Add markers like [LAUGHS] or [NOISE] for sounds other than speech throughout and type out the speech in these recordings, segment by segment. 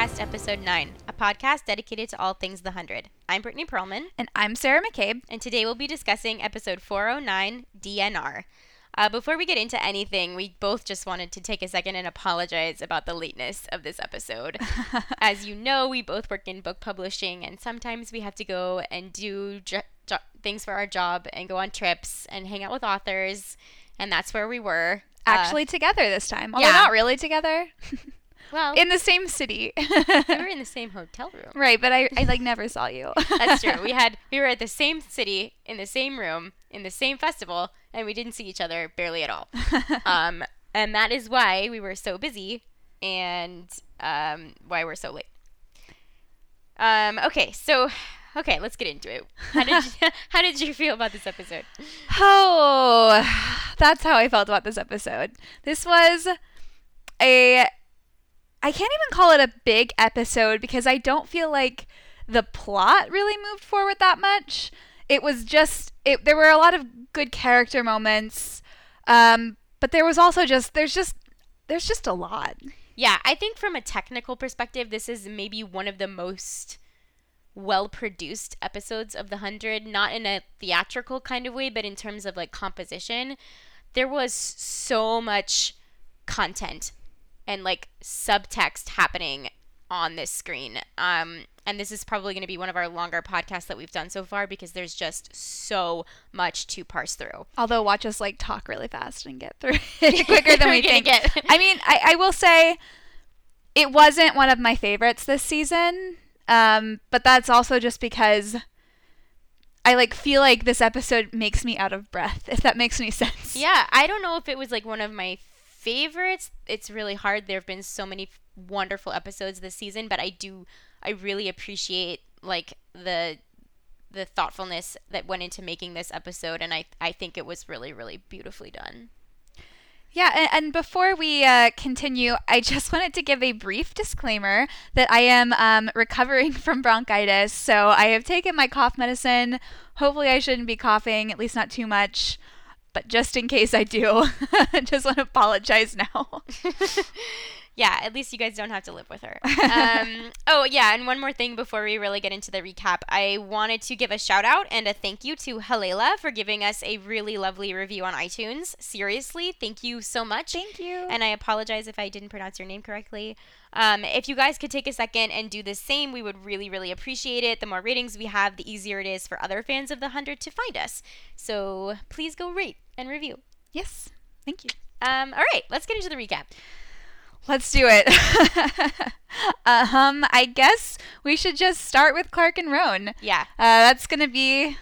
Podcast, Episode 9, a podcast dedicated to all things The Hundred. I'm Brittany Perlman, And I'm Sarah McCabe. and today we'll be discussing Episode 409, DNR. Uh, before we get into anything, we both just wanted to take a second and apologize about the lateness of this episode. [LAUGHS] As you know, we both work in book publishing, and sometimes we have to go and do jo- jo- things for our job and go on trips and hang out with authors, and that's where we were. Uh, Actually, together this time. Although yeah. not really together. [LAUGHS] well, In the same city. we were in the same hotel room. right, but I, I like never saw you. That's true. We had [LAUGHS] we were at the same city in the same room in the same festival, and we didn't see each other barely at all. [LAUGHS] um, and that is why we were so busy, and um, why we're so late. Um, okay, so okay, let's get into it. How did you, [LAUGHS] how did you feel about this episode? oh, that's how I felt about this episode. This was a. I can't even call it a big episode because I don't feel like the plot really moved forward that much. It was just it. There were a lot of good character moments, um, but there was also just there's just there's just a lot. Yeah, I think from a technical perspective, this is maybe one of the most well produced episodes of The Hundred, not in a theatrical kind of way, but in terms of like composition. There was so much content and like subtext happening on this screen. Um, and this is probably going to be one of our longer podcasts that we've done so far because there's just so much to parse through. Although watch us like talk really fast and get through [LAUGHS] it quicker than we think. get- I mean, I, I will say it wasn't one of my favorites this season. Um, but that's also just because I like feel like this episode makes me out of breath, if that makes any [LAUGHS] sense. Yeah, I don't know if it was like one of my favorites. It's really hard. There have been so many wonderful episodes this season, but I do I really appreciate like the the thoughtfulness that went into making this episode and I I think it was really really beautifully done. Yeah, and, and before we uh, continue, I just [LAUGHS] wanted to give a brief disclaimer that I am um, recovering [LAUGHS] from bronchitis. So I have taken my cough medicine. Hopefully, I shouldn't be coughing, at least not too much. But just in case I do, [LAUGHS] I just want to apologize now. [LAUGHS] [LAUGHS] yeah, at least you guys don't have to live with her. [LAUGHS] Um, oh, yeah, and one more thing before we really get into the recap. I wanted to give a shout out and a thank you to Halela for giving us a really lovely review on iTunes. Seriously, thank you so much. Thank you. And I apologize if I didn't pronounce your name correctly. Um, if you guys could take a second and do the same, we would really, really appreciate it. The more ratings we have, the easier it is for other fans of The 100 to find us. So please go rate and review. yes, thank you. Um, all right, let's get into the recap. Let's do it. um, [LAUGHS] I guess we should just start with Clarke and Roan. Yeah. Uh, that's gonna be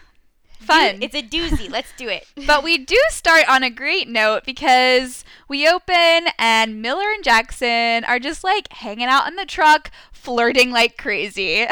fun. It's a doozy. Let's do it. [LAUGHS] but we do start on a great note because we open and Miller and Jackson are just like hanging out in the truck, flirting like crazy.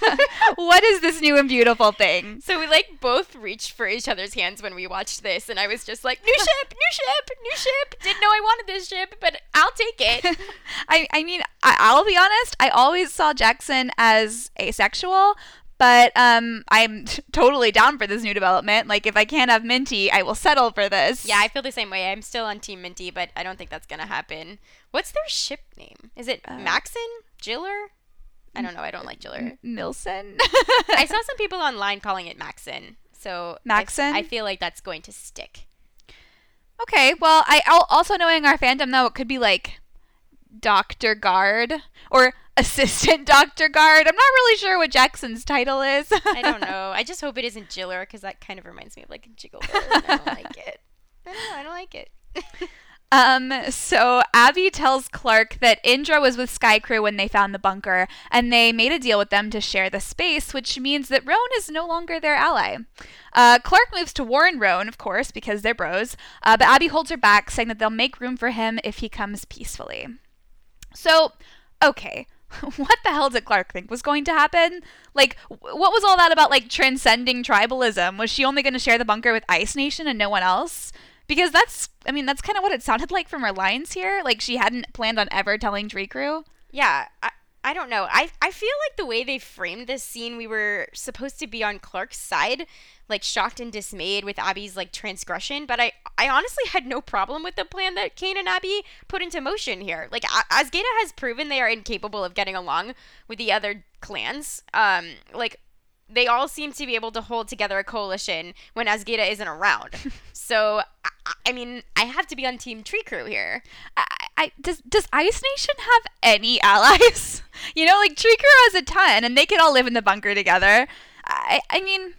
[LAUGHS] what is this new and beautiful thing? So we like both reached for each other's hands when we watched this, and I was just like, "New ship, new ship, new ship." Didn't know I wanted this ship, but I'll take it. [LAUGHS] I, I mean, I, I'll be honest, I always saw Jackson as asexual. But um, I'm t- [LAUGHS] totally down for this new development. Like, if I can't have Minty, I will settle for this. yeah, I feel the same way. I'm still on Team Minty, but I don't think that's gonna happen. What's their ship name? Is it Uh, Maxon? Jiller? I don't know. I don't like Jiller. Milson. I saw [LAUGHS] some people online calling it Maxon, so I- Maxon? I feel like that's going to stick. Okay, well, I al- also knowing our fandom though, it could be like Doctor Guard or Assistant [LAUGHS] Doctor Guard. I'm not really sure what Jackson's title is. I don't [LAUGHS] know. I just hope it isn't Jiller because that kind of reminds me of like a Jiggle. I don't [LAUGHS] like it. I don't know. I don't like it. Um, so Abby tells Clarke that Indra was with Sky Crew when they found the bunker, and they made a deal with them to share the space, which means that Roan is no longer their ally. Uh, Clarke moves to warn Roan, of course, because they're bros, uh, but Abby holds her back, saying that they'll make room for him if he comes peacefully. So, okay. [LAUGHS] What the hell did Clarke think was going to happen? Like, what was all that about, like, transcending tribalism? Was she only going to share the bunker with Ice Nation and no one else? Because that's, I mean, that's kind of what it sounded like from her lines here. Like, she hadn't planned on ever telling Tree Crew. Yeah, I, I don't know. I I feel like the way they framed this scene, we were supposed to be on Clarke's side, like shocked and dismayed with Abby's like transgression. But I I honestly had no problem with the plan that Kane and Abby put into motion here. Like Azgeda has proven they are incapable of getting along with the other clans. Um, like they all seem to be able to hold together a coalition when Azgeda isn't around. [LAUGHS] so, I, I, mean, I have to be on Team Tree Crew here. I, I, does does Ice Nation have any allies? [LAUGHS] you know, like Tree Crew has a ton, and they can all live in the bunker together. I, I mean,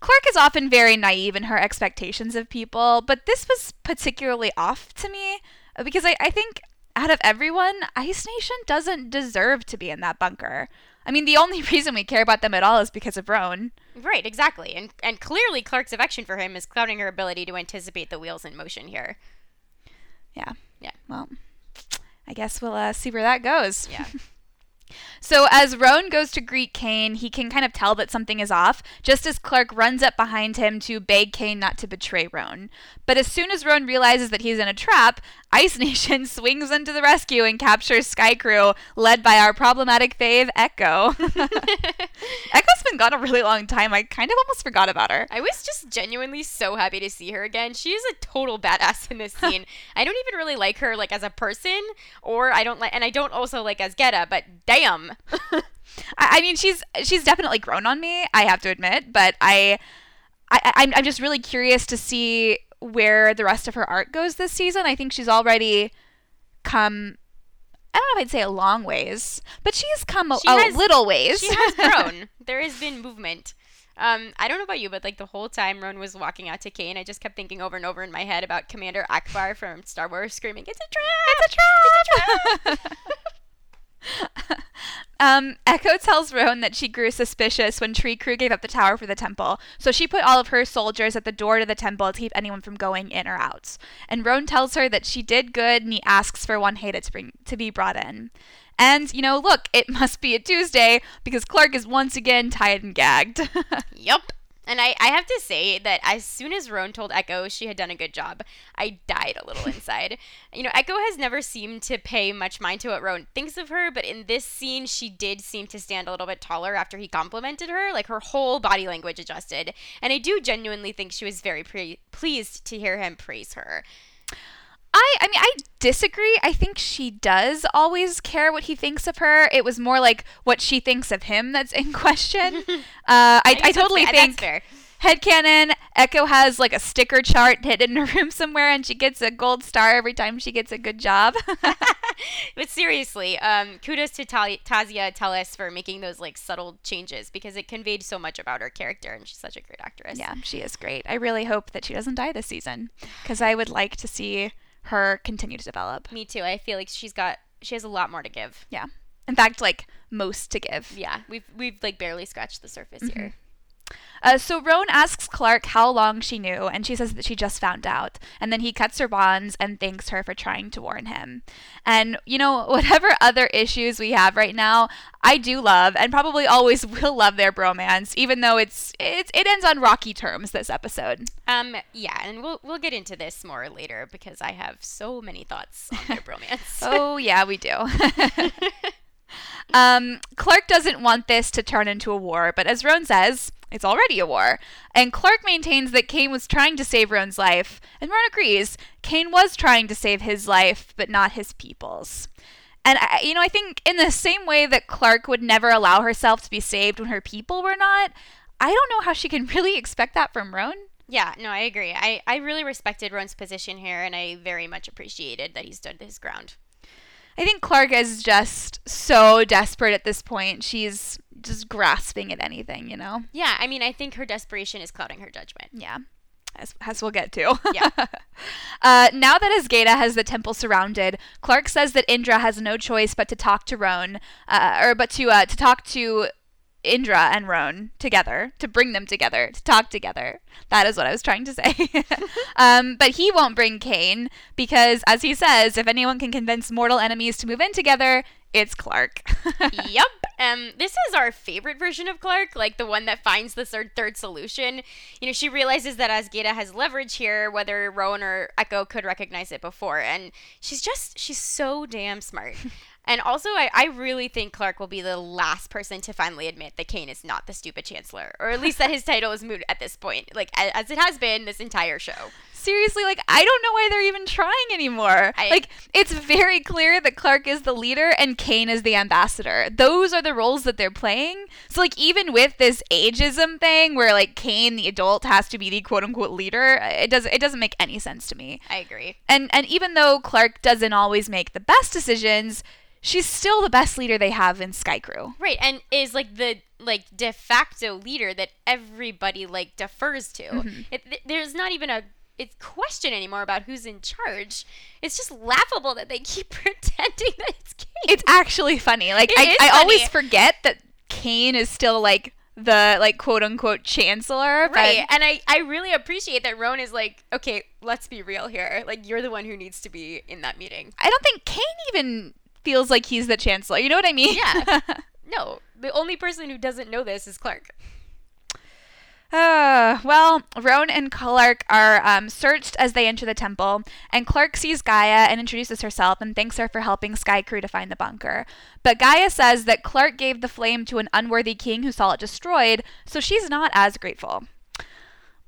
Clarke is often very naive in her expectations of people, but this was particularly off to me because I, I think out of everyone, Ice Nation doesn't deserve to be in that bunker. I mean, the only [LAUGHS] reason we care about them at all is because of Roan. Right, exactly. And and clearly Clarke's affection for him is clouding her ability to anticipate the wheels in motion here. Yeah. Yeah. Well, I guess we'll uh, see where that goes. Yeah. [LAUGHS] So as Roan goes to greet Kane, he can kind of tell that something is off, just as Clarke runs up behind him to beg Kane not to betray Roan. But as soon as Roan realizes that he's in a trap, Ice [LAUGHS] Nation swings into the rescue and captures Sky Crew, led by our problematic fave, Echo. [LAUGHS] Echo's been gone a really long time. I kind of almost forgot about her. I was just genuinely so happy to see her again. She is a total badass in this scene. [LAUGHS] I don't even really like her like as a person, or I don't like, and I don't also like Azgeda, but damn. I, I mean, she's she's definitely grown on me. I have to admit, but I, I I'm I'm just really curious to see where the rest of her art goes this season. I think she's already come. I don't know if I'd say a long ways, but she's come a, She a has- little ways. She has grown. [LAUGHS] there has been movement. Um, I don't know about you, but like the whole time Roan was walking out to Kane, I just kept thinking over and over in my head about Commander Ackbar from Star Wars screaming, It's a trap! "It's a trap! It's a trap! [LAUGHS] [LAUGHS] um, Echo tells Roan that she grew suspicious when Tree Crew gave up the tower for the temple, so she put all of her soldiers at the door to the temple to keep anyone from going in or out. And Roan tells her that she did good, and he asks for Wanheda to bring to be brought in. And you know, look, it [LAUGHS] must be a Tuesday because Clarke is once again tied and gagged. [LAUGHS] Yup. And I, I have to say that as soon as Roan told Echo she had done a good job, I died a little [LAUGHS] inside. You know, Echo has never seemed to pay much mind to what Roan thinks of her, but in this scene, she did seem to stand a little bit taller after he complimented her. Like her whole body language adjusted. And I do genuinely think she was very pre- pleased to hear him praise her. I I mean I disagree. I think she does always care what he thinks of her. It was more like what she thinks of him that's in [LAUGHS] question. [LAUGHS] uh, I, I, that's totally fa- think that's fair. headcanon Echo has like a sticker chart [LAUGHS] hidden in her room somewhere and she gets a gold star every time she gets a good job. But seriously, um, kudos to Ta- Tasya Teles for making those like subtle changes because it conveyed so much about her character, and she's such a great actress. yeah, she is great. I really hope that she doesn't die this season because I would like to see her continue to develop. Me too. I feel like she's got she has a lot more to give. Yeah. In fact, like most to give. Yeah, we've we've like barely scratched the surface Mm-hmm. here. Uh, so Roan asks Clarke how long she knew, and she says that she just found out. And then he cuts her bonds and thanks her for trying to warn him. And, you know, [LAUGHS] whatever other issues we have right now, I do love and probably always [LAUGHS] will love their bromance, even though it's, it's it ends on rocky terms this episode. Um, yeah, and we'll we'll get into this more later because I have so many thoughts on their [LAUGHS] bromance. oh, yeah, we do. um, Clarke doesn't want this to turn into a war, but as Roan says, it's already a war. And Clarke maintains that Kane was trying to save Roan's life, and Roan agrees. Kane was trying to save his life, but not his people's. And I, you know, I think in the same way that Clarke would never allow herself to be saved when her people were not, I don't know how she can [LAUGHS] really expect that from Roan. Yeah, no, I agree. I, I really respected Roan's position here, and I very much appreciated that he stood his ground. I think Clarke is just so desperate at this point. She's just grasping at anything, you know? Yeah, I mean, I think her desperation is clouding her judgment. Yeah. As, as we'll get to. Yeah. [LAUGHS] uh, now that Azgeda has the temple surrounded, Clarke says that Indra has no choice but to talk to Roan, uh, or but to uh, to talk to Indra and Roan together, to bring them together, to talk together. That is what I was trying to say. [LAUGHS] um, but he won't bring Kane because, as he says, if anyone can convince mortal enemies to move in together, it's Clarke. [LAUGHS] yep. Um, this is our favorite version of Clarke, like the one that finds the third third solution. You know, she realizes that Azgeda has leverage here, whether Roan or Echo could recognize it before, and she's just she's so damn smart. [LAUGHS] And also, I, I really think Clarke will be the last person to finally admit that Kane is not the stupid chancellor, or at least that his title is moot at this point, like as it has been this entire show. Seriously, like I don't know why they're even trying anymore. I, like it's very clear that Clarke is the leader and Kane is the ambassador. Those are the roles that they're playing. So like even with this ageism thing where like Kane, the adult has to be the quote unquote leader, it doesn't it doesn't make any sense to me. I agree. And and even though Clarke doesn't always make the best decisions, she's still the best leader they have in Sky Crew. Right, and is like the like de facto leader that everybody like defers to. Mm-hmm. It, th- there's not even a question anymore about who's in charge. It's just laughable that they keep [LAUGHS] pretending that it's Kane. It's actually funny. Like I, I funny. always forget that Kane is still like the like quote unquote chancellor. Right. And I, I really appreciate that Roan is like, okay, let's be real here. Like you're the one who needs to be in that meeting. I don't think Kane even feels like he's the chancellor. You know what I mean? Yeah. [LAUGHS] no. The only person who doesn't know this is Clarke. Uh, well, Roan and Clarke are um, searched as they enter the temple, and Clarke sees Gaia and introduces herself and thanks her for helping Sky Crew to find the bunker. But Gaia says that Clarke gave the flame to an unworthy king who saw it destroyed, so she's not as grateful.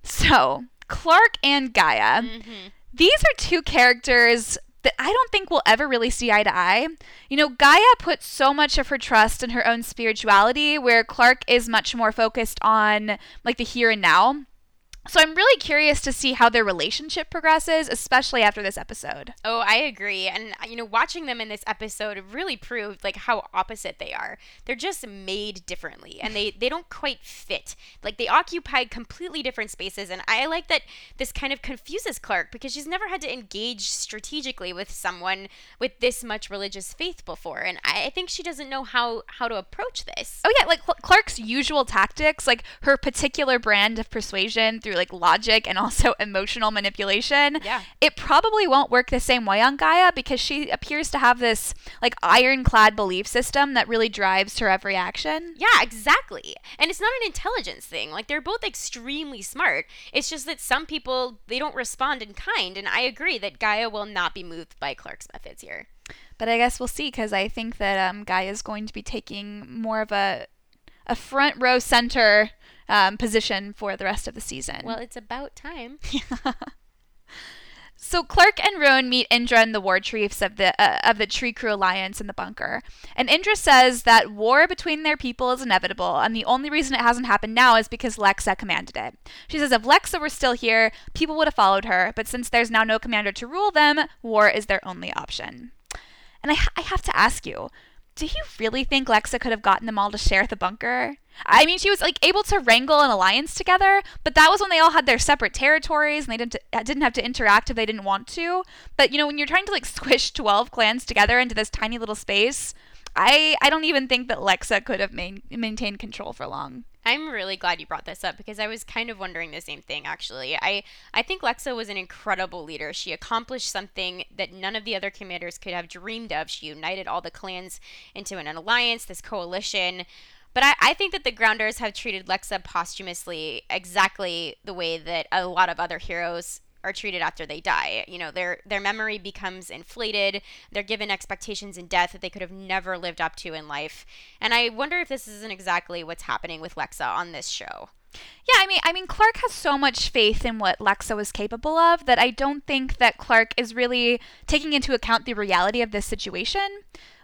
So, Clarke and Gaia. Mm-hmm. These are two characters that I don't think we'll ever really see eye to eye. You know, Gaia puts so much of her trust in her own spirituality, where Clarke is much more focused on like the here and now. So I'm really curious to see how their relationship progresses, especially after this episode. Oh, I agree. And you know, watching them in this episode really proved like how opposite they are. They're just made differently and they they don't quite fit. Like they occupy completely different spaces and I like that this kind of confuses Clarke because she's never had to engage strategically with someone with this much religious faith before and I think she doesn't know how how to approach this. Oh yeah, like Clarke's usual tactics, like her particular brand of persuasion through like logic and [LAUGHS] also emotional manipulation. Yeah. It probably won't work the same way on Gaia because she appears to have this like ironclad belief system that really drives her every action. Yeah, exactly. And it's not an intelligence thing. Like they're both extremely smart. It's just that some people they don't respond in kind and I agree that Gaia will not be moved by Clarke's methods here. But I guess we'll see because I think that um, Gaia is going to be taking more of a a front row center um, position for the rest of the season. Well, it's about time. [LAUGHS] So Clarke and Roan meet Indra and the war chiefs of the uh, of the Tree Crew Alliance in the bunker. And Indra says that war between their people is inevitable, and the only reason it hasn't happened now is because Lexa commanded it. She says if Lexa were still here, people would have followed her, but since there's now no commander to rule them, war is their only option. And I, I have to ask you, do you really think Lexa could have gotten them all to share the bunker? I mean, she was like able to wrangle an alliance together, but that was when they all had their separate territories and they didn't didn't have to interact if they didn't want to. But you know, when you're trying to like [LAUGHS] squish 12 clans together into this tiny little space, I I don't even think that Lexa could have main, maintained control for long. I'm really glad you brought this up because I was kind of wondering the same thing actually. I I think Lexa was an incredible leader. She accomplished something that none of the other commanders could have dreamed of. She united all the clans into an alliance, this coalition. But I, I think that the Grounders have treated Lexa posthumously exactly the way that a lot of other heroes are treated after they die. You know, their their memory becomes inflated. They're given expectations in death that they could have never lived up to in life. And I wonder if this isn't exactly what's happening with Lexa on this show. Yeah, I mean, I mean, Clarke has so much faith in what Lexa was capable of that I don't think that Clarke is really taking into account the reality of this situation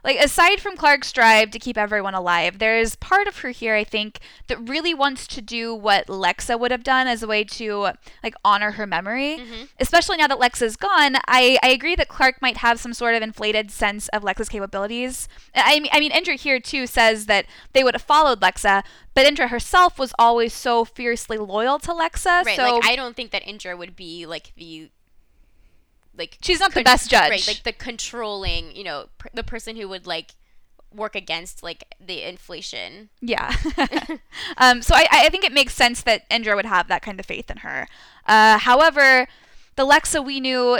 like aside from Clarke's drive to keep everyone alive, there's part of her here I think that really wants to do what Lexa would have done as a way to like honor her memory. Mm-hmm. Especially now that Lexa's gone, I, I agree that Clarke might have some sort of inflated sense of Lexa's capabilities. I mean, I mean, Indra here too says that they would have followed Lexa, but Indra herself was always so fiercely loyal to Lexa. Right, so like I don't think that Indra would be like the like she's not con- the best judge. right like the controlling you know pr- the person who would like work against like the inflation. Yeah. [LAUGHS] [LAUGHS] Um so I, I think it makes sense that indra would have that kind of faith in her. Uh however the lexa we knew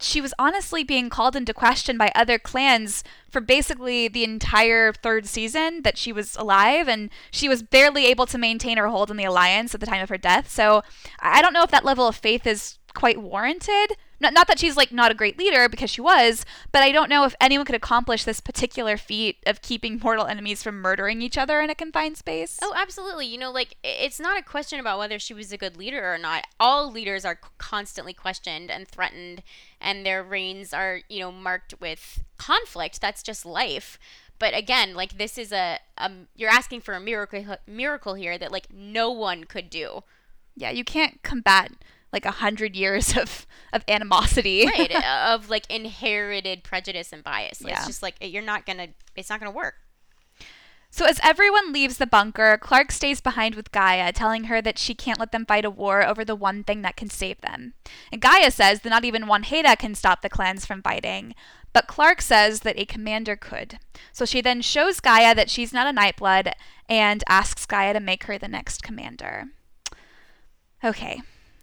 she was honestly being called into question by other clans for basically the entire third season that she was alive, and she was barely able to maintain her hold in the alliance at the time of her death. So I don't know if that level of faith is quite warranted not, not that she's like not a great leader because she was, but I don't know if anyone could accomplish this particular feat of keeping mortal enemies from murdering each other in a confined space. Oh, absolutely. You know, like it's not a question about whether she was a good leader or not. All leaders are constantly questioned and threatened, and their reigns are, you know, marked with conflict. That's just life. But again, like this is a um, you're asking for a miracle miracle here that like no one could do. Yeah, you can't combat like a hundred years [LAUGHS] of of animosity, right? [LAUGHS] Of like inherited prejudice and bias. Like, Yeah. It's just like you're not gonna. It's not gonna work. So as everyone leaves the bunker, Clarke stays behind with Gaia, telling her that she can't let them fight a war over the one thing that can save them. And Gaia says that not even Wanheda can stop the clans from fighting. But Clarke says that a commander could. So she then shows Gaia that she's not a Nightblood and asks Gaia to make her the next commander. Okay.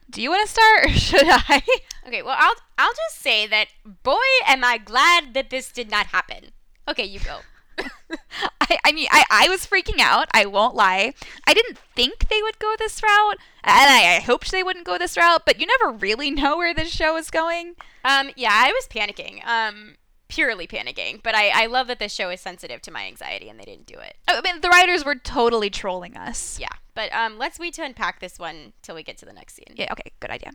Do you want to start or [LAUGHS] should I? Okay, well, I'll I'll just say that boy, am I glad that this did not happen. Okay, you go. [LAUGHS] [LAUGHS] I, I mean, I, I was freaking out. I won't lie. I didn't think they would go this route, and I, I hoped they wouldn't go this route, but you never really know where this show is going. Um, yeah, I was panicking. Um, purely panicking. But I I love that this show is sensitive to my anxiety, and they didn't do it. I mean, the writers were totally trolling us. Yeah, but um, let's wait to unpack this one till we get to the next scene. Yeah, okay, good idea.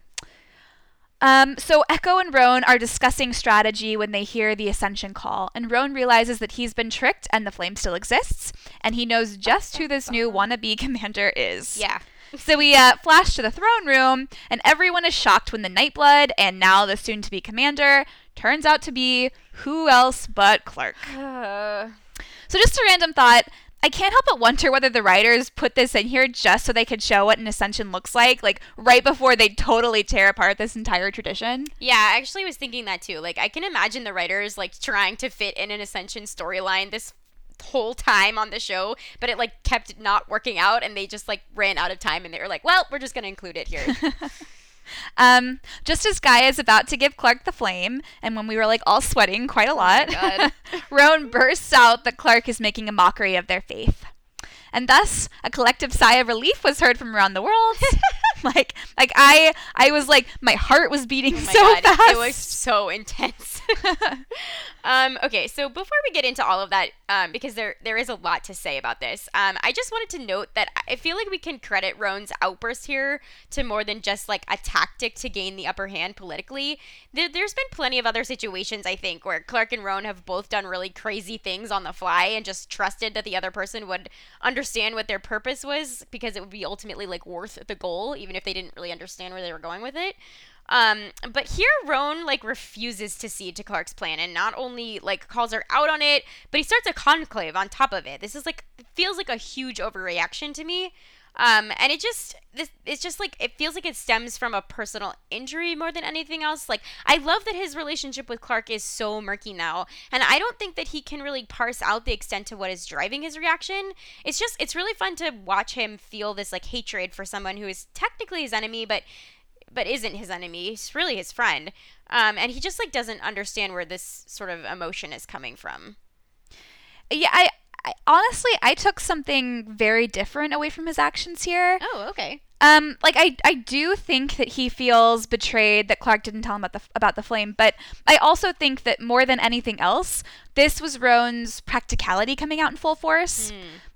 Um, so Echo and Roan are discussing strategy when they hear the Ascension call, and Roan realizes that he's been tricked and the flame still exists, and he knows just who this new wannabe [LAUGHS] commander is. Yeah. So we uh, flash to the throne room, and everyone is shocked when the Nightblood and now the soon to be commander turns out to be who else but Clarke. Uh, [SIGHS] So, just a random thought. I can't help but wonder whether the writers put this in here just so they could show what an ascension looks like, like right before they totally tear apart this entire tradition. yeah, I actually was thinking that too. Like, I can imagine the writers like trying to fit in an Ascension storyline this whole time on the show, but it like kept not working out, and they just like ran out of time, and they were like, "Well, we're just gonna include it here." [LAUGHS] [LAUGHS] Um, just as Gaia is about to give Clarke the flame, and when we were like all sweating quite a lot, God. [LAUGHS] Roan bursts out that Clarke is making a mockery of their faith. And thus, a collective sigh of relief was heard from around the world. [LAUGHS] [LAUGHS] like, like I, I was like, my heart was beating Oh my so God, fast. It was so intense. [LAUGHS] um, okay, so before we get into all of that, um, because there there is a lot to say about this, um, I just wanted to note that I feel like we can credit Roan's outburst here to more than just like a tactic to gain the upper hand politically. There, there's been plenty of other situations I think where Clarke and Roan have both done really crazy things on the fly and just trusted that the other person would understand what their purpose was because it would be ultimately like worth the goal, even if they didn't really understand where they were going with it. Um, but here Roan like refuses to cede to Clarke's plan and not only like calls her out on it, but he starts a conclave on top of it. This is like feels like a huge overreaction to me. Um, and it just this it's just like it feels like it stems from a personal injury more than anything else. Like I love that his relationship with Clarke is so murky now, and I don't think that he can really parse out the extent to what is driving his reaction. It's just it's really fun to watch him feel this like hatred for someone who is technically his enemy, but but isn't his enemy. He's really his friend. Um, and he just like doesn't understand where this sort of emotion is coming from. yeah, I, I honestly, I took something very different away from his actions here. Oh, okay. Um, like I, I do think that he feels betrayed that Clarke didn't tell him about the about the flame, but I also think that more than anything else, this was Roan's practicality coming out in full force.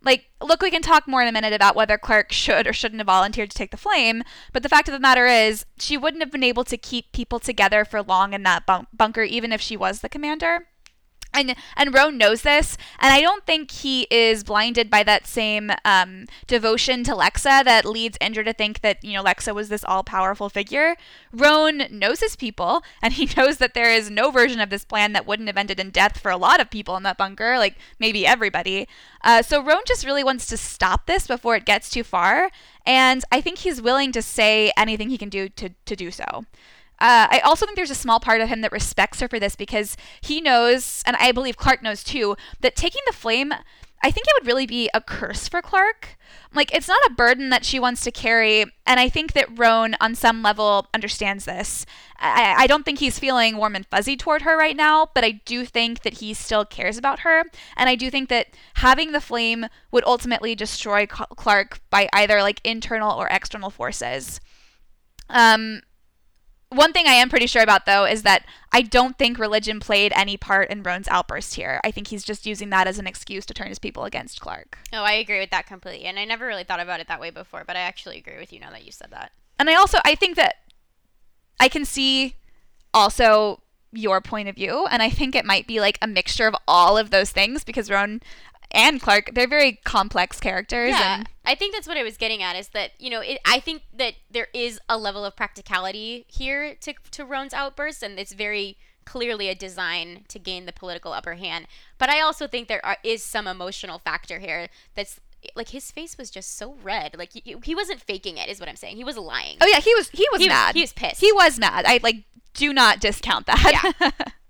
Like, look, we can talk more in a minute about whether Clarke should or shouldn't have volunteered to take the flame, but the fact of the matter is, she wouldn't have been able to keep people together for long in that bunk- bunker, even if she was the commander. And and Roan knows this, and I don't think he is blinded by that same um, devotion to Lexa that leads Indra to think that you know Lexa was this all powerful figure. Roan knows his people, and he [LAUGHS] knows that there is no version of this plan that wouldn't have ended in death for a lot of people in that bunker, like maybe everybody. Uh, so Roan just really wants to stop this before it gets too far, and I think he's willing to say anything he can do to to do so. Uh, I also think there's a small part of him that respects her for this because he knows, and I believe Clarke knows too, that taking the flame, I think it would really be a curse for Clarke. Like, it's not a burden that she wants to carry, and I think that Roan, on some level, understands this. I, I don't think he's feeling warm and fuzzy toward her right now, but I do think that he still cares about her, and I do think that having the flame would ultimately destroy Clarke by either like internal or external forces. Um, one thing I am pretty sure about though is that I don't think religion played any part in Roan's outburst here. I think he's just using that as an excuse to turn his people against Clarke. Oh, I agree with that completely. And I never really thought about it that way before, but I actually agree with you now that you said that. And I also I think that I can see also your point of view and I think it might be like a mixture of all of those things because Roan and Clarke, they're very complex characters. Yeah, and I think that's what I was getting at is that you know it, I think that there is a level of practicality here to to Roan's outbursts, and it's very clearly a design to gain the political upper hand. But I also think there are, is some emotional factor here that's like his face was just so red. Like he, he wasn't faking it, is what I'm saying. He was lying. Oh yeah, he was he was he, mad. He was pissed. He was mad. I like do not discount that. Yeah. [LAUGHS]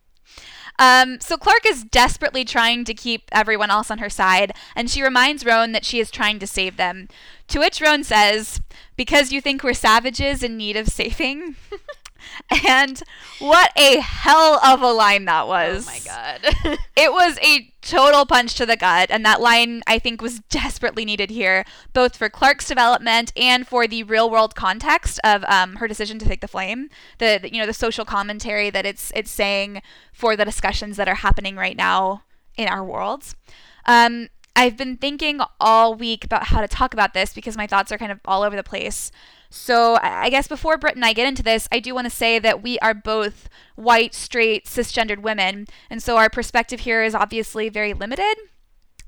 Um, so Clarke is desperately trying to keep everyone else on her side, and she reminds Roan that she is trying to save them. To which Roan says, Because you think we're savages in need of saving? [LAUGHS] [LAUGHS] and what a hell of a line that was. Oh my god. [LAUGHS] it was a total punch to the gut, and that line I think was desperately needed here, both for Clarke's development and for the real world context of um, her decision to take the flame. The, the you know the social commentary that it's it's saying for the discussions that are happening right now in our worlds. Um, I've been thinking all week about how to talk about this because my thoughts are kind of all over the place. So I guess before Britt and I get into this, I do want to say that we are both white, straight, cisgendered women, and so our perspective here is obviously very limited.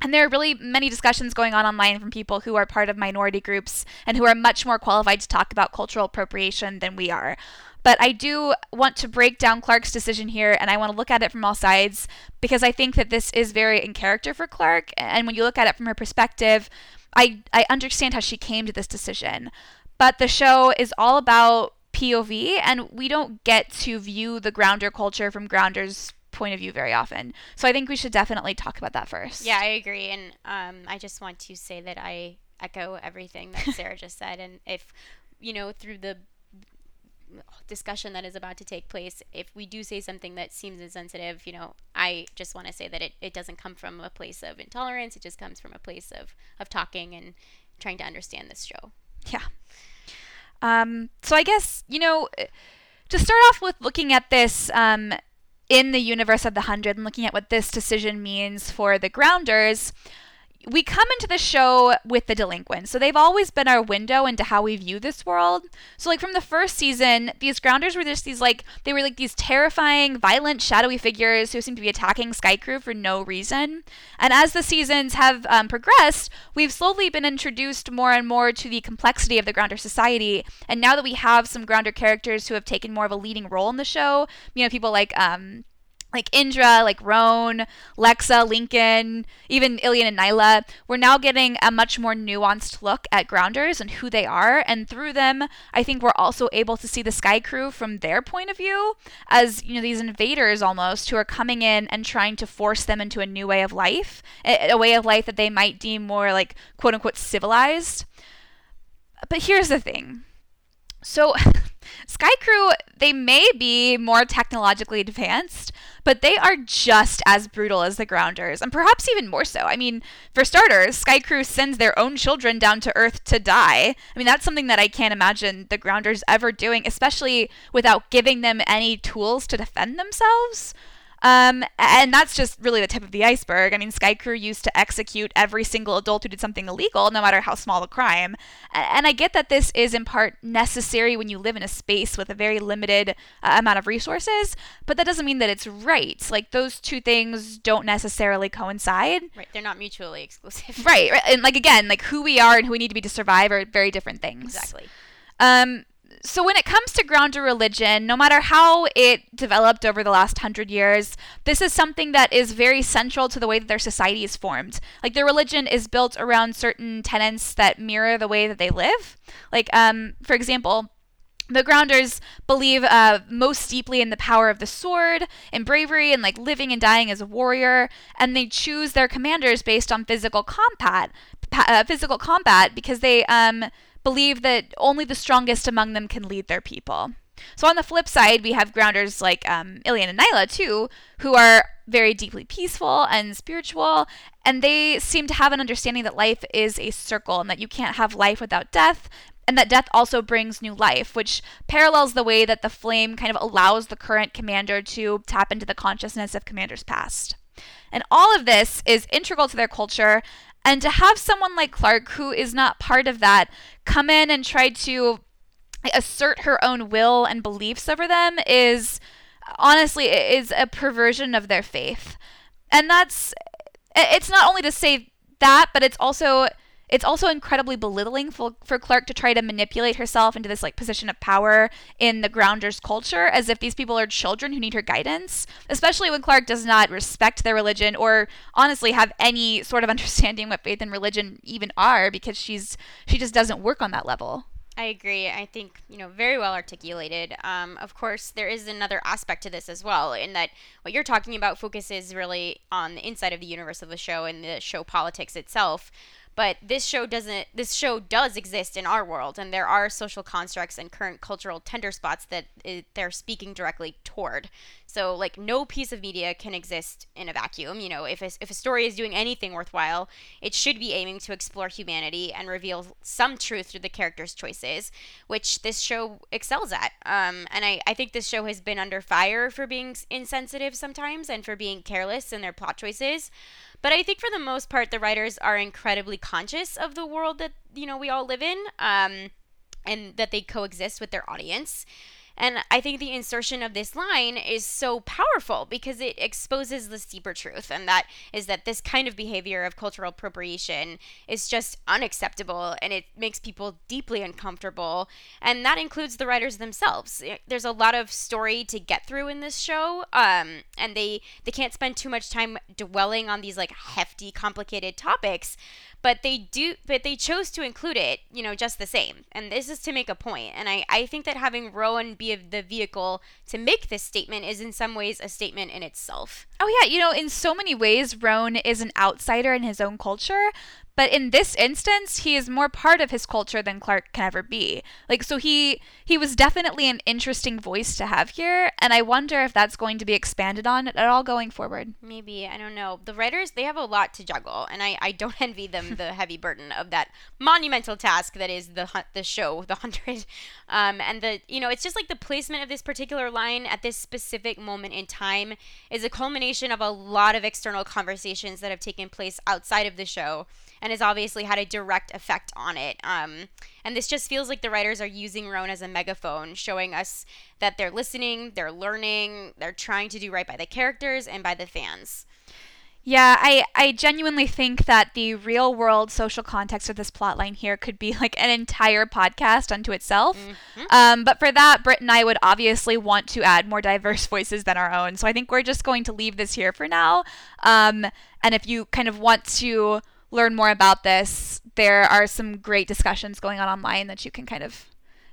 And there are really many discussions going on online from people who are part of minority groups and who are much more qualified to talk about cultural appropriation than we are. But I do want to break down Clarke's decision here, and I want to look at it from all sides because I think that this is very in character for Clarke. And when you look at it from her perspective, I, I understand how she came to this decision. But the show is all about POV, and we don't get to view the grounder culture from grounders' point of view very often. So I think we should definitely talk about that first. Yeah, I agree, and um, I just want to say that I echo everything that [LAUGHS] Sarah just said, and if you know through the discussion that is about to take place, if we do say something that seems insensitive, you know, I just want to say that it, it doesn't come from a place of intolerance. It just comes from a place of, of talking and trying to understand this show. Yeah. Um, so I guess, you know, to start off with looking at this um, in the universe of the Hundred and looking at what this decision means for the Grounders, we come into the show with the delinquents. So they've always been our window into how we view this world. So like from the first season, these grounders were just these like they were like these terrifying, violent, shadowy figures who seem to be attacking Sky Crew for no reason. And as the seasons have um, progressed, we've slowly been introduced more and more to the complexity of the grounder society. And now that we have some grounder characters who have taken more of a leading role in the show, you know, people like um like Indra, like Roan, Lexa, Lincoln, even Ilian and Niylah, we're now getting a much more nuanced look at grounders and who they are. And through them, I think we're also able to see the Sky Crew from their point of view as, you know, these invaders almost who are coming in and trying to force them into a new way of life, a, way of life that they might deem more like quote unquote civilized. But here's the thing. So, [LAUGHS] Sky Crew, they may be more technologically advanced, but they are just as brutal as the Grounders, and perhaps even more so. I mean, for starters, Sky Crew sends their own children down to Earth to die. I mean, that's something that I can't imagine the Grounders ever doing, especially without giving them any tools to defend themselves. Um, and that's just really the tip of the iceberg. I mean, Sky Crew used to execute every single adult who did something illegal, no matter how small the crime. And I get that this is in part necessary when you live in a space with a very limited uh, amount of resources, but that doesn't mean that it's right. Like, those two things don't necessarily coincide. Right, they're not mutually exclusive. right, right. And, like, again, like who we are and who we need to be to survive are very different things. Exactly. Um, so when it comes to grounder religion, no matter how it developed over the last hundred years, this is something that is very central to the way that their society is formed. Like their religion is built around certain tenets that mirror the way that they live. Like, um, for example, the grounders believe uh, most deeply in the power of the sword and bravery and like living and dying as a warrior and they choose their commanders based on physical combat uh, physical combat because they um, believe that only the strongest among them can lead their people. So on the flip side, we have grounders like um, Ilian and Niylah too, who are very deeply peaceful and spiritual, and they seem to have an understanding that life is a circle and that you can't have life without death, and that death also brings new life, which parallels the way that the flame kind of allows the current commander to tap into the consciousness of commanders past. And all of this is integral to their culture. And to have someone like Clarke, who is not part of that, come in and try to assert her own will and beliefs over them is honestly is a perversion of their faith. And that's it's not only to say that, but it's also it's also incredibly belittling for, for Clarke to try to manipulate herself into this like position of power in the grounders culture as if these people are children who need her guidance especially when Clarke does not respect their religion or honestly have any sort of [LAUGHS] understanding what faith and religion even are because she's she just doesn't work on that level I agree. I think, you know, very well articulated. Um, of course, there is another aspect to this as well, in that what you're talking about focuses really on the inside of the universe of the show and the show politics itself but this show doesn't this show does exist in our world and there are social constructs and current cultural tender spots that it, they're speaking directly toward so like no piece of media can exist in a vacuum you know if a, if a story is doing anything worthwhile it should be aiming to explore humanity and reveal some truth through the characters choices which this show excels at um, and I, I think this show has been under fire for being insensitive sometimes and for being careless in their plot choices but I think for the most part, the writers are incredibly conscious of the world that you know we all live in, um, and that they coexist with their audience. And I think the insertion of this line is so powerful because it exposes the deeper truth, and that is that this kind of behavior of cultural appropriation is just unacceptable and it makes people deeply uncomfortable. And that includes the writers themselves. There's a lot of story to get through in this show, um, and they, they can't spend too much time dwelling on these like hefty, complicated topics but they do but they chose to include it you know just the same and this is to make a point and i i think that having roan be the vehicle to make this statement is in some ways a statement in itself. Oh yeah. You know in so many ways Roan is an outsider in his own culture but in this instance, he is more part of his culture than clarke can ever be. Like so he he was definitely an interesting voice to have here, and I wonder if that's going to be expanded on at all going forward. Maybe, I don't know. The writers they have a lot to juggle, and I, I don't [LAUGHS] envy them the heavy burden of that monumental task that is the the show, [LAUGHS] the 100. Um and the you know, it's just like the placement of this particular line at this specific moment in time is a culmination of a lot of external conversations that have taken place outside of the show and has obviously had a direct effect on it. Um, and this just feels like the writers are using Roan as a megaphone, showing us that they're listening, they're learning, they're trying to do right by the characters and by the fans. Yeah, I, I genuinely think that the real world social context of this plotline here could be like an entire podcast unto itself. Mm-hmm. Um, but for that, Britt and I would obviously want to add more diverse [LAUGHS] voices than our own. So I think we're just going to leave this here for now. Um, and if you kind of want to learn more about this, there are some great discussions going on online that you can kind of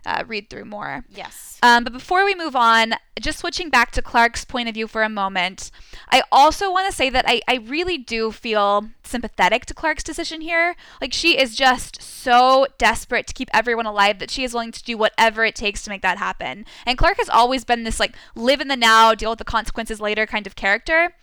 uh, read through more. Yes. Um, but before we move on, just switching back to Clarke's point of view for a moment, I also want to say that I, I really do feel sympathetic to Clarke's decision here. Like, she is just so desperate to keep everyone alive that she is willing to do whatever it takes to make that happen. And Clarke has always been this, like, live in the now, deal with the consequences later kind of character.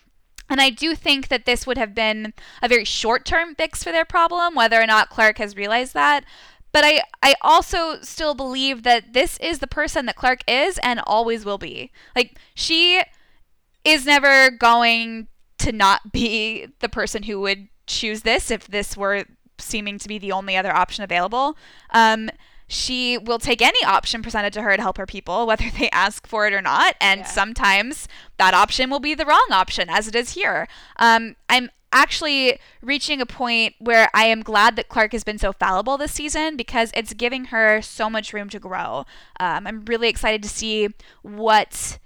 And I do think that this would have been a very short term fix for their problem, whether or not Clarke has realized that. But I, I also still believe that this is the person that Clarke is and always will be. Like, she is never going to not be the person who would choose this if this were seeming to be the only other option available. Um, she will take any option presented to her to help her people, [LAUGHS] whether they ask for it or not. And yeah. sometimes that option will be the wrong option, as it is here. Um, I'm actually reaching a point where I am glad that Clarke has been so fallible this season because it's giving her so much room to grow. Um, I'm really excited to see what.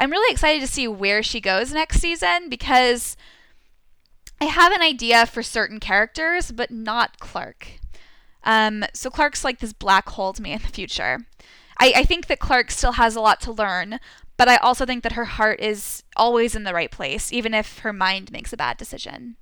I'm really excited to see where she goes next season because I have an idea for certain characters, but not Clarke. Um, so Clarke's like this black hole to me in the future. I, I think that Clarke still has a lot to learn, but I also think that her heart is always in the right place, even if her mind makes a bad decision.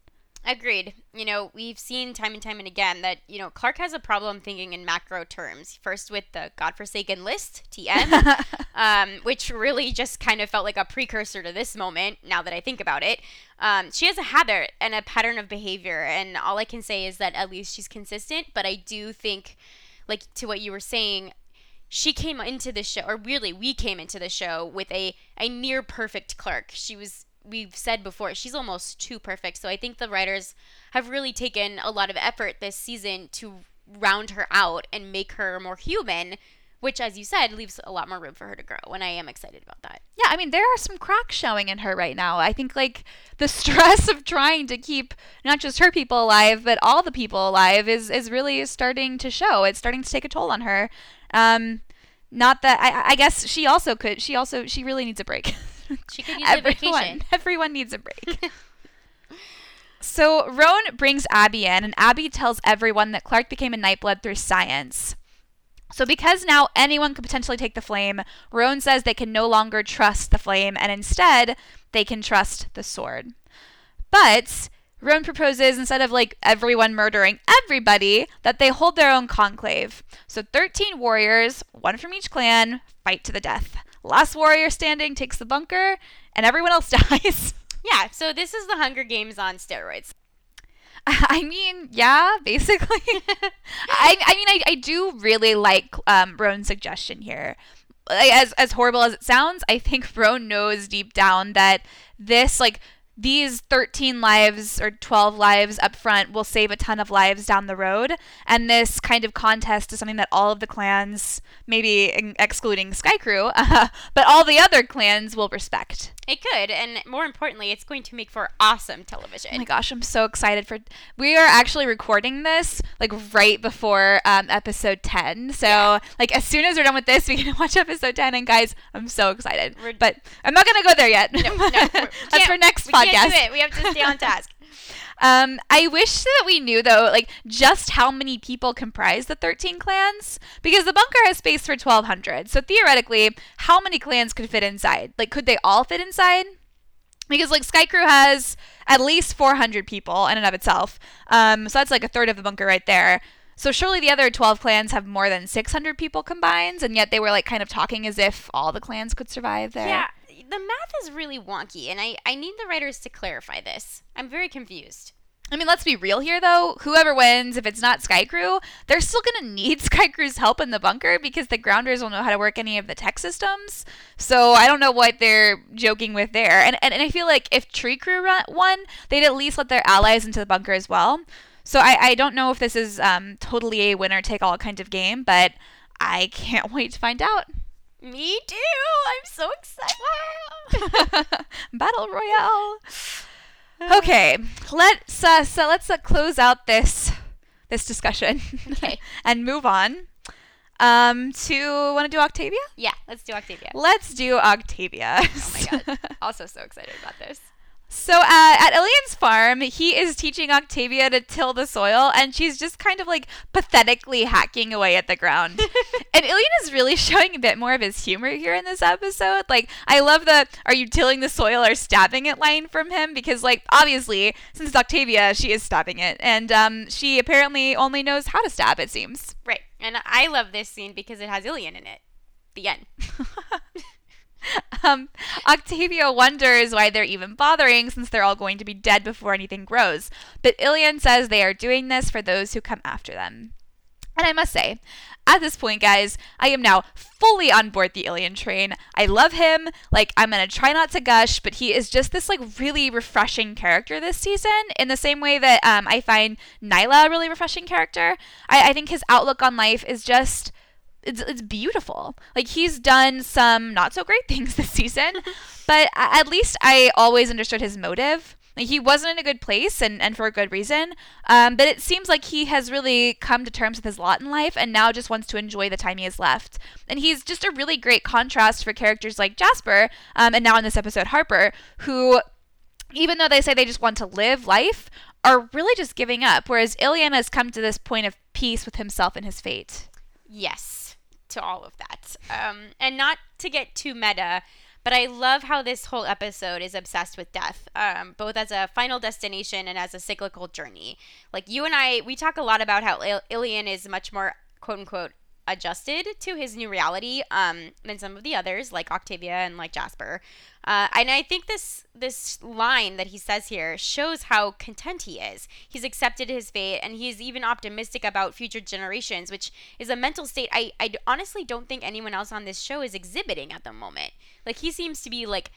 Agreed. You know, we've seen time and time and again that, you know, Clarke has a problem thinking in macro terms. First with the Godforsaken List, TM, [LAUGHS] um, which really just kind of felt like a precursor to this moment, now that I think about it. Um, she has a habit and a pattern of behavior, and all I can say is that at least she's consistent, but I do think like to what you were saying, she came into the show, or really, we came into the show with a a near perfect Clarke. She was. We've said before, she's almost too perfect. So I think the writers have really taken a lot of effort this season to round her out and make her more human which as you said leaves a lot more room for her to grow and i am excited about that. Yeah i mean there are some cracks showing in her right now. I think like the [LAUGHS] stress of trying to keep not just her people alive but all the people alive is is really starting to show. It's starting to take a toll on her. Um not that i i guess she also could she also she really needs a break [LAUGHS] [LAUGHS] she could use everyone, a vacation everyone needs a break [LAUGHS] So Roan brings Abby in, and Abby tells everyone that Clarke became a Nightblood through science. So, because now anyone could potentially take the flame, Roan says they can no longer trust the flame and instead they can trust the sword. But Roan proposes instead of like everyone murdering everybody, that they hold their own conclave. So 13 warriors, one from each clan, fight to the death. Last warrior standing takes the bunker, and everyone else [LAUGHS] dies. Yeah, so this is the Hunger Games on steroids. [LAUGHS] I mean, yeah, basically. [LAUGHS] I, I mean, I, I do really like um, Roan's suggestion here. As as horrible as it sounds, I think Roan knows deep down that this like these 13 lives or 12 lives up front will save a ton of lives down the road. And this kind of contest is something that all of the clans, maybe excluding Skaikru, uh, [LAUGHS] but all the other clans will respect. It could, and more importantly, it's going to make for awesome television. Oh my gosh, I'm so excited for. We are actually recording this like right before um, episode 10. So, yeah. like, as soon as we're done with this, [LAUGHS] we can watch episode 10. And guys, I'm so excited. We're, but I'm not going to go there yet. No, no, That's [LAUGHS] for next podcast do it. We have to stay on task. [LAUGHS] Um, I wish that we knew though, like just how many people comprise the 13 clans, because the bunker has space for 1,200. So theoretically, how many clans could fit inside? Like, could they all fit inside? Because like Skaikru has at least 400 people in and of itself, um, so that's like a third of the bunker right there. So surely the other 12 clans have more than 600 people combined, and yet they were like kind of talking as if all the clans could survive there. Yeah, the math is really wonky, and I, I need the writers to clarify this. I'm very confused. I mean, let's be real here, though. Whoever wins, if it's not Skaikru, they're still going to need [LAUGHS] Skaikru's help in the bunker because the grounders will know how to work any of the tech systems. So I don't know what they're joking with there. And, and, and I feel like if Trikru won, they'd at least let their allies into the bunker as well. So I, I don't know if this is um, totally a winner take all kind of game, but I can't [LAUGHS] wait to find out. Me too. I'm so excited. [LAUGHS] Battle Royale. [SIGHS] Okay, let's uh, so let's uh, close out this this discussion. [LAUGHS] Okay. and move on. Um, to want to do Octavia? Yeah, let's do Octavia. Let's do Octavia. Oh my god! [LAUGHS] also so excited about this. So uh, at Ilian's farm, he is teaching Octavia to till the soil, and she's just kind of like pathetically hacking away at the ground. [LAUGHS] and Ilian is really showing a bit more of his humor here in this episode. Like, I love the "Are you tilling the soil or stabbing it?" line from him because, like, obviously, since it's Octavia, she is stabbing it, and um, she apparently only knows how to stab. It seems right. And I love this scene because it has Ilian in it. The end. [LAUGHS] [LAUGHS] um, Octavia wonders why they're even bothering since they're all going to be dead before anything grows. But Ilian says they are doing this for those who come after them. And I must say, at this point, guys, I am now fully on board the Ilian train. I love him. Like, I'm going to try not to gush, but he is just this, like, really refreshing character this season in the same way that um, I find Niylah a really refreshing character. I, I think his outlook on life is just it's, it's beautiful. Like he's done some not so great [LAUGHS] things this season, but at least I always understood his motive. Like he wasn't in a good place and, and for a good reason. Um, but it seems like he has really come to terms with his lot in life and now just wants to enjoy the time he has left. And he's just a really great contrast for characters like Jasper, um, and now in this episode, Harper, who, even though they say they just want to live life, are really just giving up. Whereas Ilian has come to this point of peace with himself and his fate. Yes to all of that. Um, and not to get too meta, but I love how this whole episode is obsessed with death, um, both as a final destination and as a cyclical journey. Like you and I, we talk a lot about how Il- Ilian is much more quote unquote adjusted to his new reality um, than some of the others, like Octavia and like Jasper. Uh, and I think this this line that he says here shows how content he is. He's accepted his fate, and he's even optimistic about future generations, which is a mental state I, I honestly don't think anyone else on this show is exhibiting at the moment. Like he seems to be like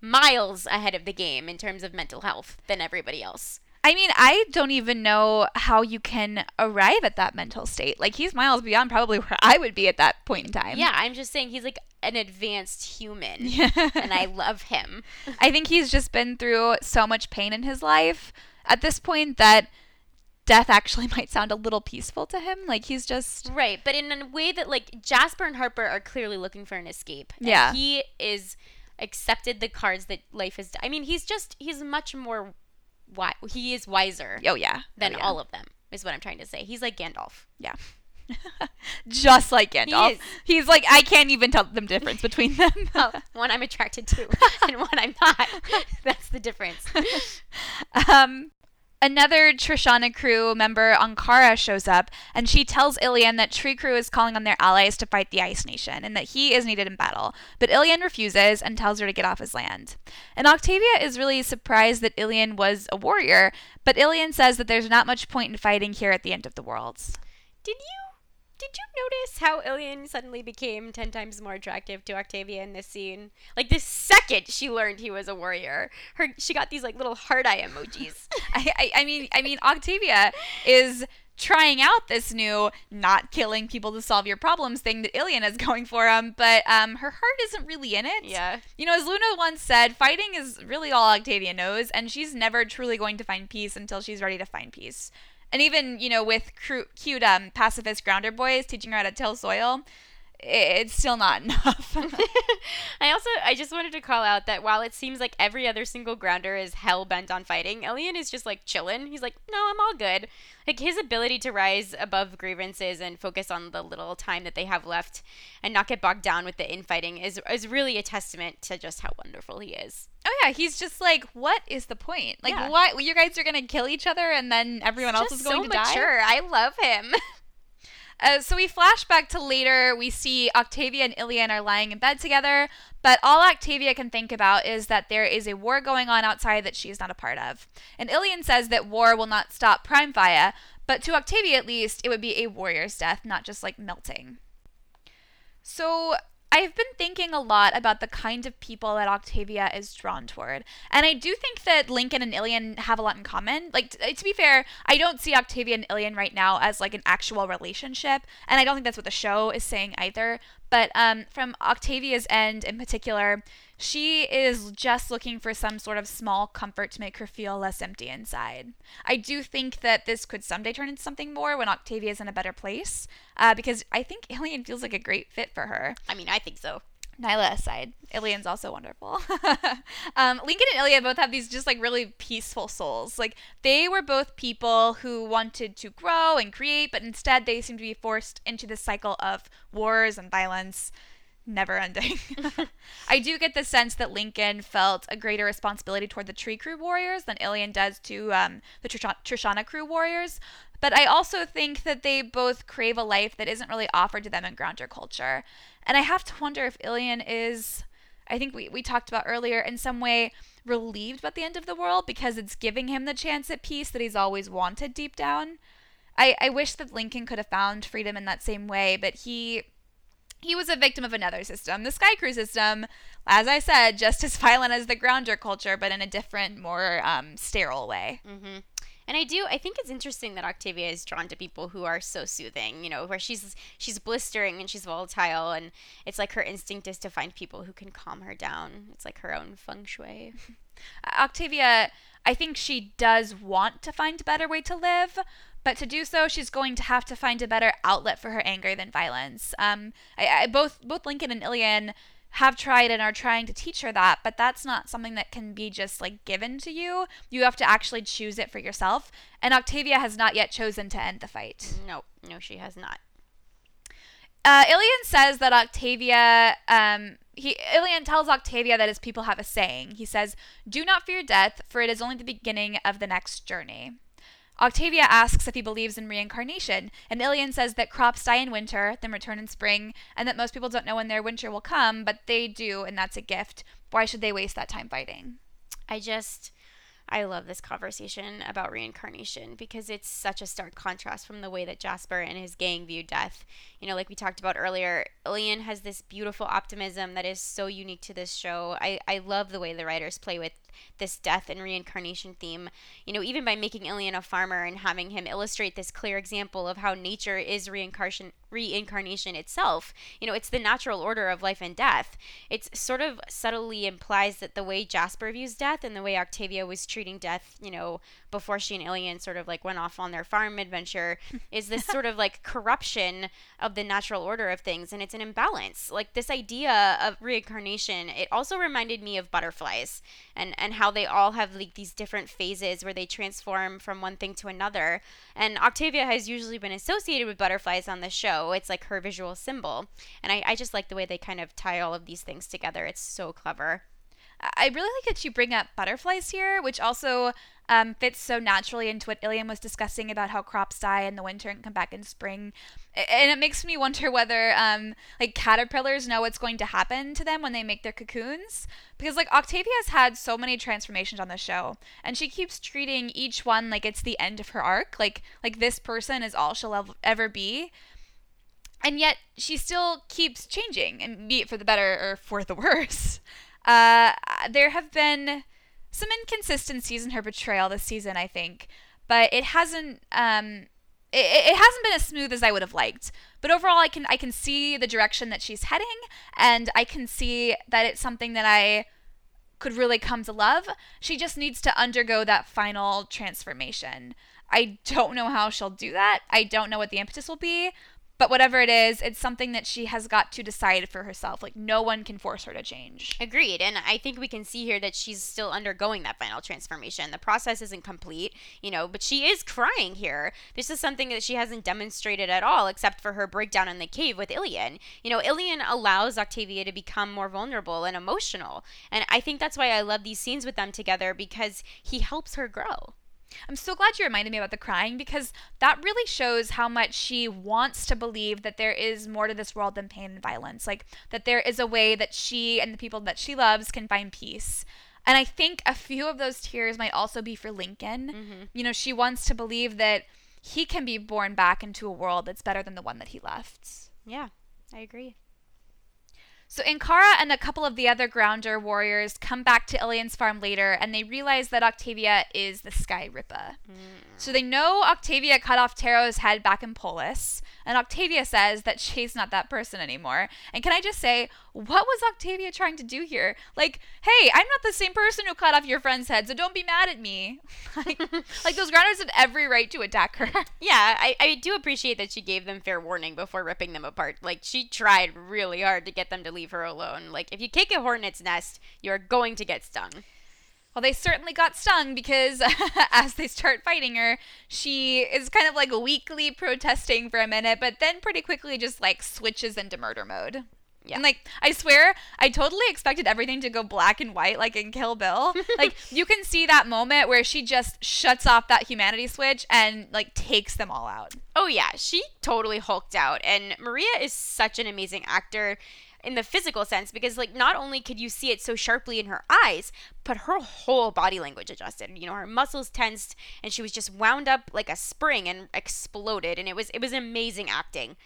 miles ahead of the game in terms of mental health than everybody else. I mean, I don't even know how you can arrive at that mental state. Like he's miles beyond probably where I would be at that point in time. Yeah, I'm just saying he's like an advanced human, [LAUGHS] Yeah. and I love him. I think he's just been through so much pain in his life at this point that death actually [LAUGHS] might sound a little peaceful to him. Like he's just Right, but in a way that like Jasper and Harper are clearly looking for an escape. Yeah. he is accepted the cards that life has. I mean, he's just he's much more. Wi- he is wiser oh yeah, than Oh, yeah. all of them. Is what I'm trying to say. He's like Gandalf. Yeah. [LAUGHS] just like Gandalf. is. He's like I can't even tell the difference between them. [LAUGHS] Well, one I'm attracted to, [LAUGHS] and one I'm not. That's the difference. um, another Trishanakru member, Ankara, shows up and she tells Ilian that Trikru is calling on their allies to fight the Ice Nation and that he is needed in battle. But Ilian refuses and tells her to get off his land. And Octavia is really surprised that Ilian was a warrior, but Ilian says that there's not much point in fighting here at the end of the worlds. Did you did you notice how Ilian suddenly became ten times more attractive to Octavia in this scene? Like the second she learned he was a warrior, her she got these like little heart eye emojis. [LAUGHS] I, I, I mean, I mean, Octavia is trying out this new not killing people to solve your problems thing that Ilian is [LAUGHS] going for him, but um, her heart isn't really in it. yeah. You know, as Luna once said, fighting is really all Octavia knows, and she's never truly going to find peace until she's ready to find peace. And even, you know, with cute um, pacifist grounder boys teaching her how to till soil, it's still not [LAUGHS] enough. I also I just wanted to call out that while it seems like every other single grounder is hell bent on fighting, Ilian is just like chilling. He's like, no, I'm all good. Like his ability to rise above grievances and focus on the little time that they have left and not get bogged down with the infighting is is really a testament to just how wonderful he is. oh, yeah, he's just like, what is the point? Like, Yeah. what? You guys are going to kill each other and then everyone else is going so to die? mature. I love him. [LAUGHS] Uh, so we flash back to later. We see Octavia and Ilian are lying in bed together, but all Octavia can think about is that there is a war going on outside that she is not a part of. And Ilian says that war will not stop Praimfaya, but to Octavia at least, it would be a warrior's death, not just like melting. So I've been thinking a lot about the kind of people that Octavia is drawn toward. And I do think that Lincoln and Ilian have a lot in common. Like, t- to be fair, I don't see Octavia and Ilian right now as like an actual relationship. And I don't think that's what the show is saying either. But um, from Octavia's end in particular, she is just looking for some sort of small comfort to make her feel less empty inside. I do think that this could someday turn into something more when Octavia is in a better place, uh, because I think Ilian feels like a great fit for her. I mean, I think so. Niylah aside, Ilian's also wonderful. [LAUGHS] um, Lincoln and Ilia both have these just like really peaceful souls. Like they were both people who wanted to grow and create, but instead they seem to be forced into this cycle of wars and violence, never ending. [LAUGHS] [LAUGHS] I do get the sense that Lincoln felt a greater responsibility toward the Trikru warriors than Ilian does to um, the Trishanakru warriors. But I also think that they both crave a life that isn't really offered to them in Grounder culture. And I have to wonder if Ilian is, I think we, we talked about earlier, in some way relieved about the end of the world because it's giving him the chance at peace that he's always wanted deep down. I, I wish that Lincoln could have found freedom in that same way, but he he was a victim of another system, the Skaikru system. As I said, just [LAUGHS] as violent as the Grounder culture, but in a different, more um, sterile way. hmm And I do. I think it's interesting that Octavia is drawn to people who are so soothing. You know, where she's she's blistering and she's volatile, and it's like her instinct is to find people who can calm her down. It's like her own feng shui. [LAUGHS] Octavia, I think she does want to find a better way to live, but to do so, she's going to have to find a better outlet for her anger than violence. Um, I, I, both both Lincoln and Ilian have tried and are trying to teach her that, but that's not something that can be just like given to you. You have to actually choose it for yourself. And Octavia has not yet chosen to end the fight. No, no, she has not. Uh, Ilian says that Octavia, um, he Ilian tells Octavia that his people have a saying. He says, "Do not fear death, for it is only the beginning of the next journey." Octavia asks if he believes in reincarnation, and Ilian says that crops die in winter, then return in spring, and that most people don't know when their winter will come, but they do, and that's a gift. Why should they waste that time fighting? I just I love this conversation about reincarnation because it's such a stark contrast from the way that Jasper and his gang view death. You know, like we talked about earlier, Ilian has this beautiful optimism that is so unique to this show. I, I love the way the writers play with this death and reincarnation theme. You know, even by making Ilian a farmer and having him illustrate this clear example of how nature is reincarnation reincarnation itself. You know, it's the natural order of life and death. It's sort of subtly implies that the way Jasper views death and the way Octavia was treating death, you know, before she and Ilian sort of like went off on their farm adventure [LAUGHS] is this sort of like corruption of the natural order of things and it's an imbalance. Like this idea of reincarnation, it also reminded me of butterflies and and how they all have like these different phases where they transform from one thing to another. And Octavia has usually been associated with butterflies on the show. It's like her visual symbol. And I, I just like the way they kind of tie all of these things together. It's so clever. I really like that you bring up butterflies here, which also um, fits so naturally into what Ilian was discussing about how crops die in the winter and come back in spring. And it makes me wonder whether, um, like, caterpillars know what's going to happen to them when they make their cocoons. Because, like, Octavia's had so many transformations on the show, and she keeps treating each one like it's the end of her arc. Like, like this person is all she'll ever be and yet she still keeps changing and be it for the better or for the [LAUGHS] worse uh, there have been some inconsistencies in her portrayal this season, I think, but it hasn't. Um, it, it hasn't been as smooth as I would have liked. But overall, I can I can see the direction that she's heading, and I can see that it's something that I could really come to love. She just needs to undergo that final transformation. I don't know how she'll do that. I don't know what the impetus will be, but whatever it is, it's something that she has got to decide for herself. Like, no one can force her to change. Agreed. And I think we can see here that she's still undergoing that final transformation. The process isn't complete, you know, but she is crying here. This is something that she hasn't demonstrated at all, except for her breakdown in the cave with Ilian. You know, Ilian allows Octavia to become more vulnerable and emotional. And I think that's why I love these scenes with them together because he helps her grow. I'm so glad you reminded me about the crying because that really shows how much she wants to believe that there is more to this world than pain and violence. Like that there is a way that she and the people that she loves can find peace. And I think a few of those tears might also be for Lincoln. Mm-hmm. You know, she wants to believe that he can be born back into a world that's better than the one that he left. Yeah, I agree. So Ankara and a couple of the other Grounder warriors come back to Ilian's farm later and they realize that Octavia is the Skairipa. Mm. So they know Octavia cut off Taro's head back in Polis, and Octavia says that she's not that person anymore. And can I just say, what was Octavia trying to do here? Like, hey, I'm not the same person who cut off your friend's head, so don't be mad at me. [LAUGHS] like, like those grounders had every right to attack her. [LAUGHS] yeah, I, I do appreciate that she gave them fair warning before ripping them apart. Like, she tried really hard to get them to leave her alone. Like, if you kick a hornet's nest, you're going to get stung. Well, they certainly got stung because [LAUGHS] as they start fighting her, she is kind of like weakly protesting for a minute, but then pretty quickly just like switches into murder mode. Yeah. And like I swear, I totally expected everything to go black and white like in Kill Bill. [LAUGHS] like you can see that moment where she just shuts off that humanity switch and like takes them all out. Oh yeah, she totally hulked out and Maria is such an amazing actor in the physical sense because like not only could you see it so sharply in her eyes but her whole body language adjusted you know her muscles tensed and she was just wound up like a spring and exploded and it was it was amazing acting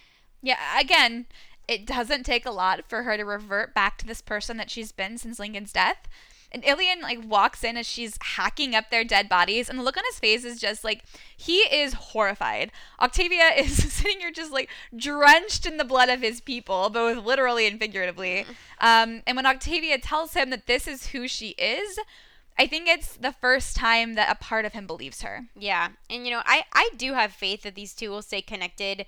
yeah again it doesn't take a lot for her to revert back to this person that she's been since Lincoln's death. And Ilian like walks in as she's hacking up their dead bodies, and the look on his face is just like he is horrified. Octavia [LAUGHS] is sitting here just like drenched in the blood of his people, both literally and figuratively. Um, and when Octavia tells him that this is who she is, I think it's the first time that a part of him believes her. Yeah, and you know, I I do have faith that these two will stay connected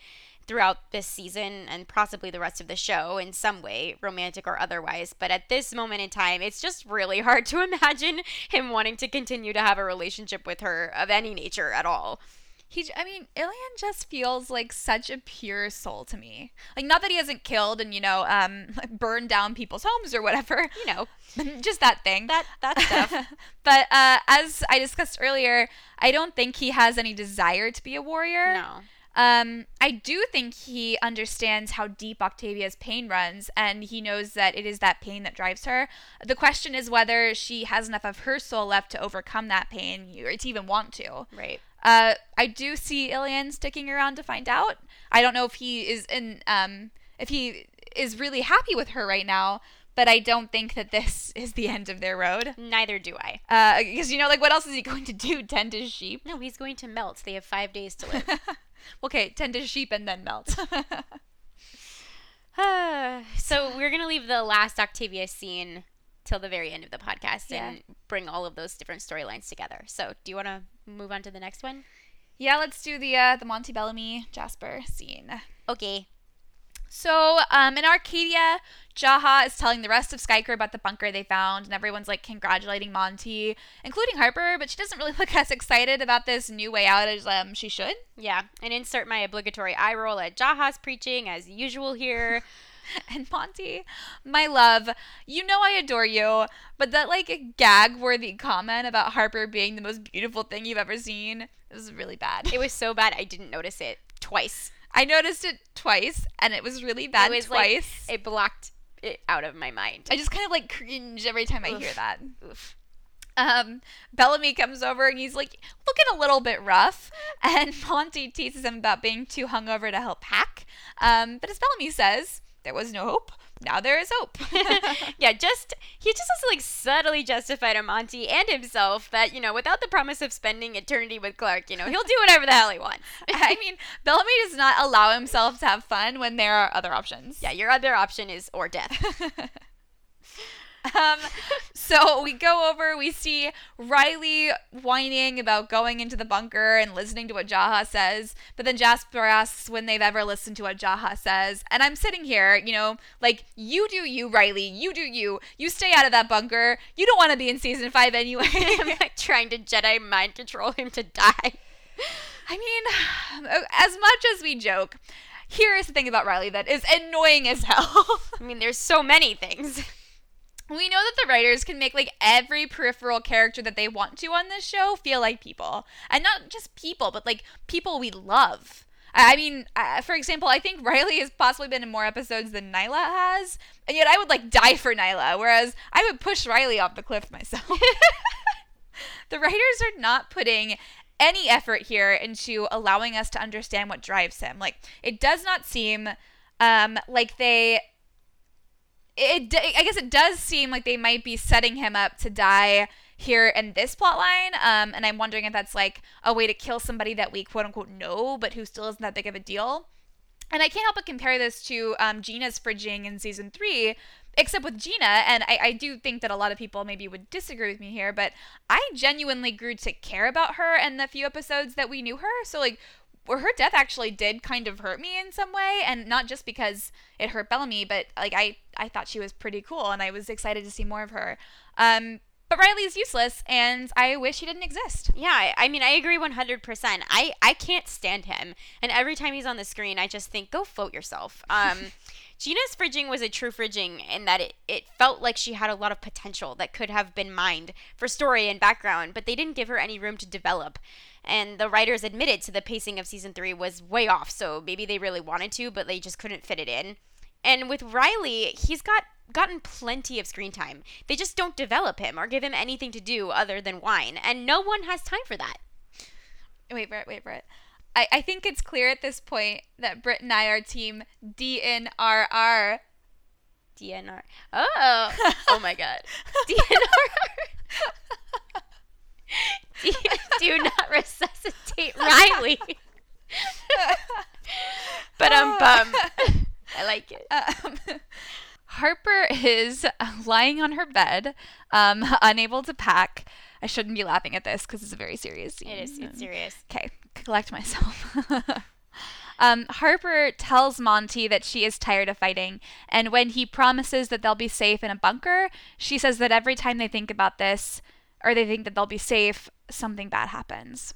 throughout this season and possibly the rest of the show in some way, romantic or otherwise. But at this moment in time, it's just really [LAUGHS] hard to imagine him wanting to continue to have a relationship with her of any nature at all. he I mean, Ilian just feels like such a pure soul to me. Like not that he hasn't killed and you know, um [LAUGHS] burned down people's homes or whatever. You [LAUGHS] know, just that thing. that that stuff. but uh as I discussed earlier, I don't think he has any desire to be a warrior. no. Um, I do think he understands how deep Octavia's pain runs, and he knows that it is that pain that drives her. The question is whether she has enough of her soul left to overcome that pain, or to even want to. Right. Uh, I do see Ilian sticking around to find out. I don't know if he is in, um, if he is really happy with her right now, but I don't think that this [LAUGHS] is the end of their road. Neither do I. Uh, because you know, like, what else is he [LAUGHS] going to do? Tend his sheep? No, he's going to melt. They have five days to live. [LAUGHS] okay, tend to sheep and then melt. [LAUGHS] [SIGHS] so we're gonna leave the last Octavia scene till the very end of the podcast Yeah. and bring all of those different storylines together. So do you want to move on to the next one? Yeah, let's do the uh, the Monty Bellamy Jasper scene. Okay. So, um, in Arcadia, Jaha is telling the rest of Skaikru about the bunker they found, and everyone's like congratulating Monty, including Harper, but she doesn't really [LAUGHS] look as excited about this new way out as um, she should. Yeah, and insert my obligatory eye roll at Jaha's preaching as usual here. [LAUGHS] And Monty, my love, you know I adore you, but that like gag worthy comment about Harper being the most beautiful thing you've ever seen was really bad. it was so bad I didn't notice it twice. I noticed it twice, and it was really bad it was twice. like it blocked it out of my mind. I just kind of like cringe every time I hear that. Oof. Um, Bellamy comes over and he's like looking a little bit rough, and [LAUGHS] Monty teases him about being too hungover to help pack. Um, but as Bellamy says, there was no hope. Now there is hope. [LAUGHS] [LAUGHS] yeah, just he just has to like subtly justify to Monty and himself that you know without the promise of spending eternity with Clarke, you know he'll do whatever the hell he wants. [LAUGHS] I mean, Bellamy does not allow himself to have fun when there are other options. yeah, your other option is or death. Um, so we go over, we see Riley whining about going into the bunker and listening to what Jaha says, but then Jasper asks when they've ever listened to what Jaha says. And I'm sitting here, you know, like, you do you, Riley, you do you. You stay out of that bunker. You don't want to be in season five anyway. [LAUGHS] I'm like trying to Jedi mind control him to die. I mean, as much as we joke, here is the thing about Riley that is annoying as hell. [LAUGHS] I mean, there's so many things. We know that the writers can make like every peripheral character that they want to on this show feel like people. And not just people but like people we love. I mean uh, for example i think [LAUGHS] riley has possibly been in more episodes than niylah has and yet i would like die for niylah whereas i would push riley off the cliff myself. [LAUGHS] The writers are not putting any effort here into allowing us to understand what drives him. Like it does not seem um, like they it I guess it does seem like they might be setting him up to die here in this plot line. Um, and I'm wondering if that's like a way to kill somebody that we quote unquote know, but who still isn't that big of a deal. And I can't help but compare this to um, Gina's fridging in season three, except with Gina. And I, I do think that a lot of people maybe would disagree with me here, but I genuinely grew to care about her in the few episodes that we knew her. So, like, where her death actually did kind of hurt me in some way and not just because it hurt Bellamy but like I I thought she was pretty cool and I was excited to see more of her um but Riley's useless and I wish he didn't exist Yeah, I, I mean, I agree 100%. I, I can't stand him. And every time he's on the screen, I just think, go vote yourself. Um, [LAUGHS] Gina's fridging was a true fridging in that it, it felt like she had a lot of potential that could have been mined for story and background, but they didn't give her any room to develop. And the writers admitted to the pacing of season three was way off, so maybe they really wanted to, but they just couldn't fit it in. And with Riley, he's got gotten plenty of screen time. They just don't develop him or give him anything to do other than whine, and no one has time for that. wait it wait for it I, I think it's clear at this point that Britt and I are team DNRR DNR. Oh, [LAUGHS] oh my God. DNR. [LAUGHS] [LAUGHS] do, do not resuscitate Riley. [LAUGHS] but I'm bum. I like it. Um, Harper is lying on her bed, um, unable to pack. I shouldn't be laughing at this because it's a very serious scene. It is. It's serious. Okay, collect myself. [LAUGHS] um, Harper tells Monty that she is tired of fighting, and when he promises that they'll be safe in a bunker, she says that every time they think about this, or they think that they'll be safe, something bad happens.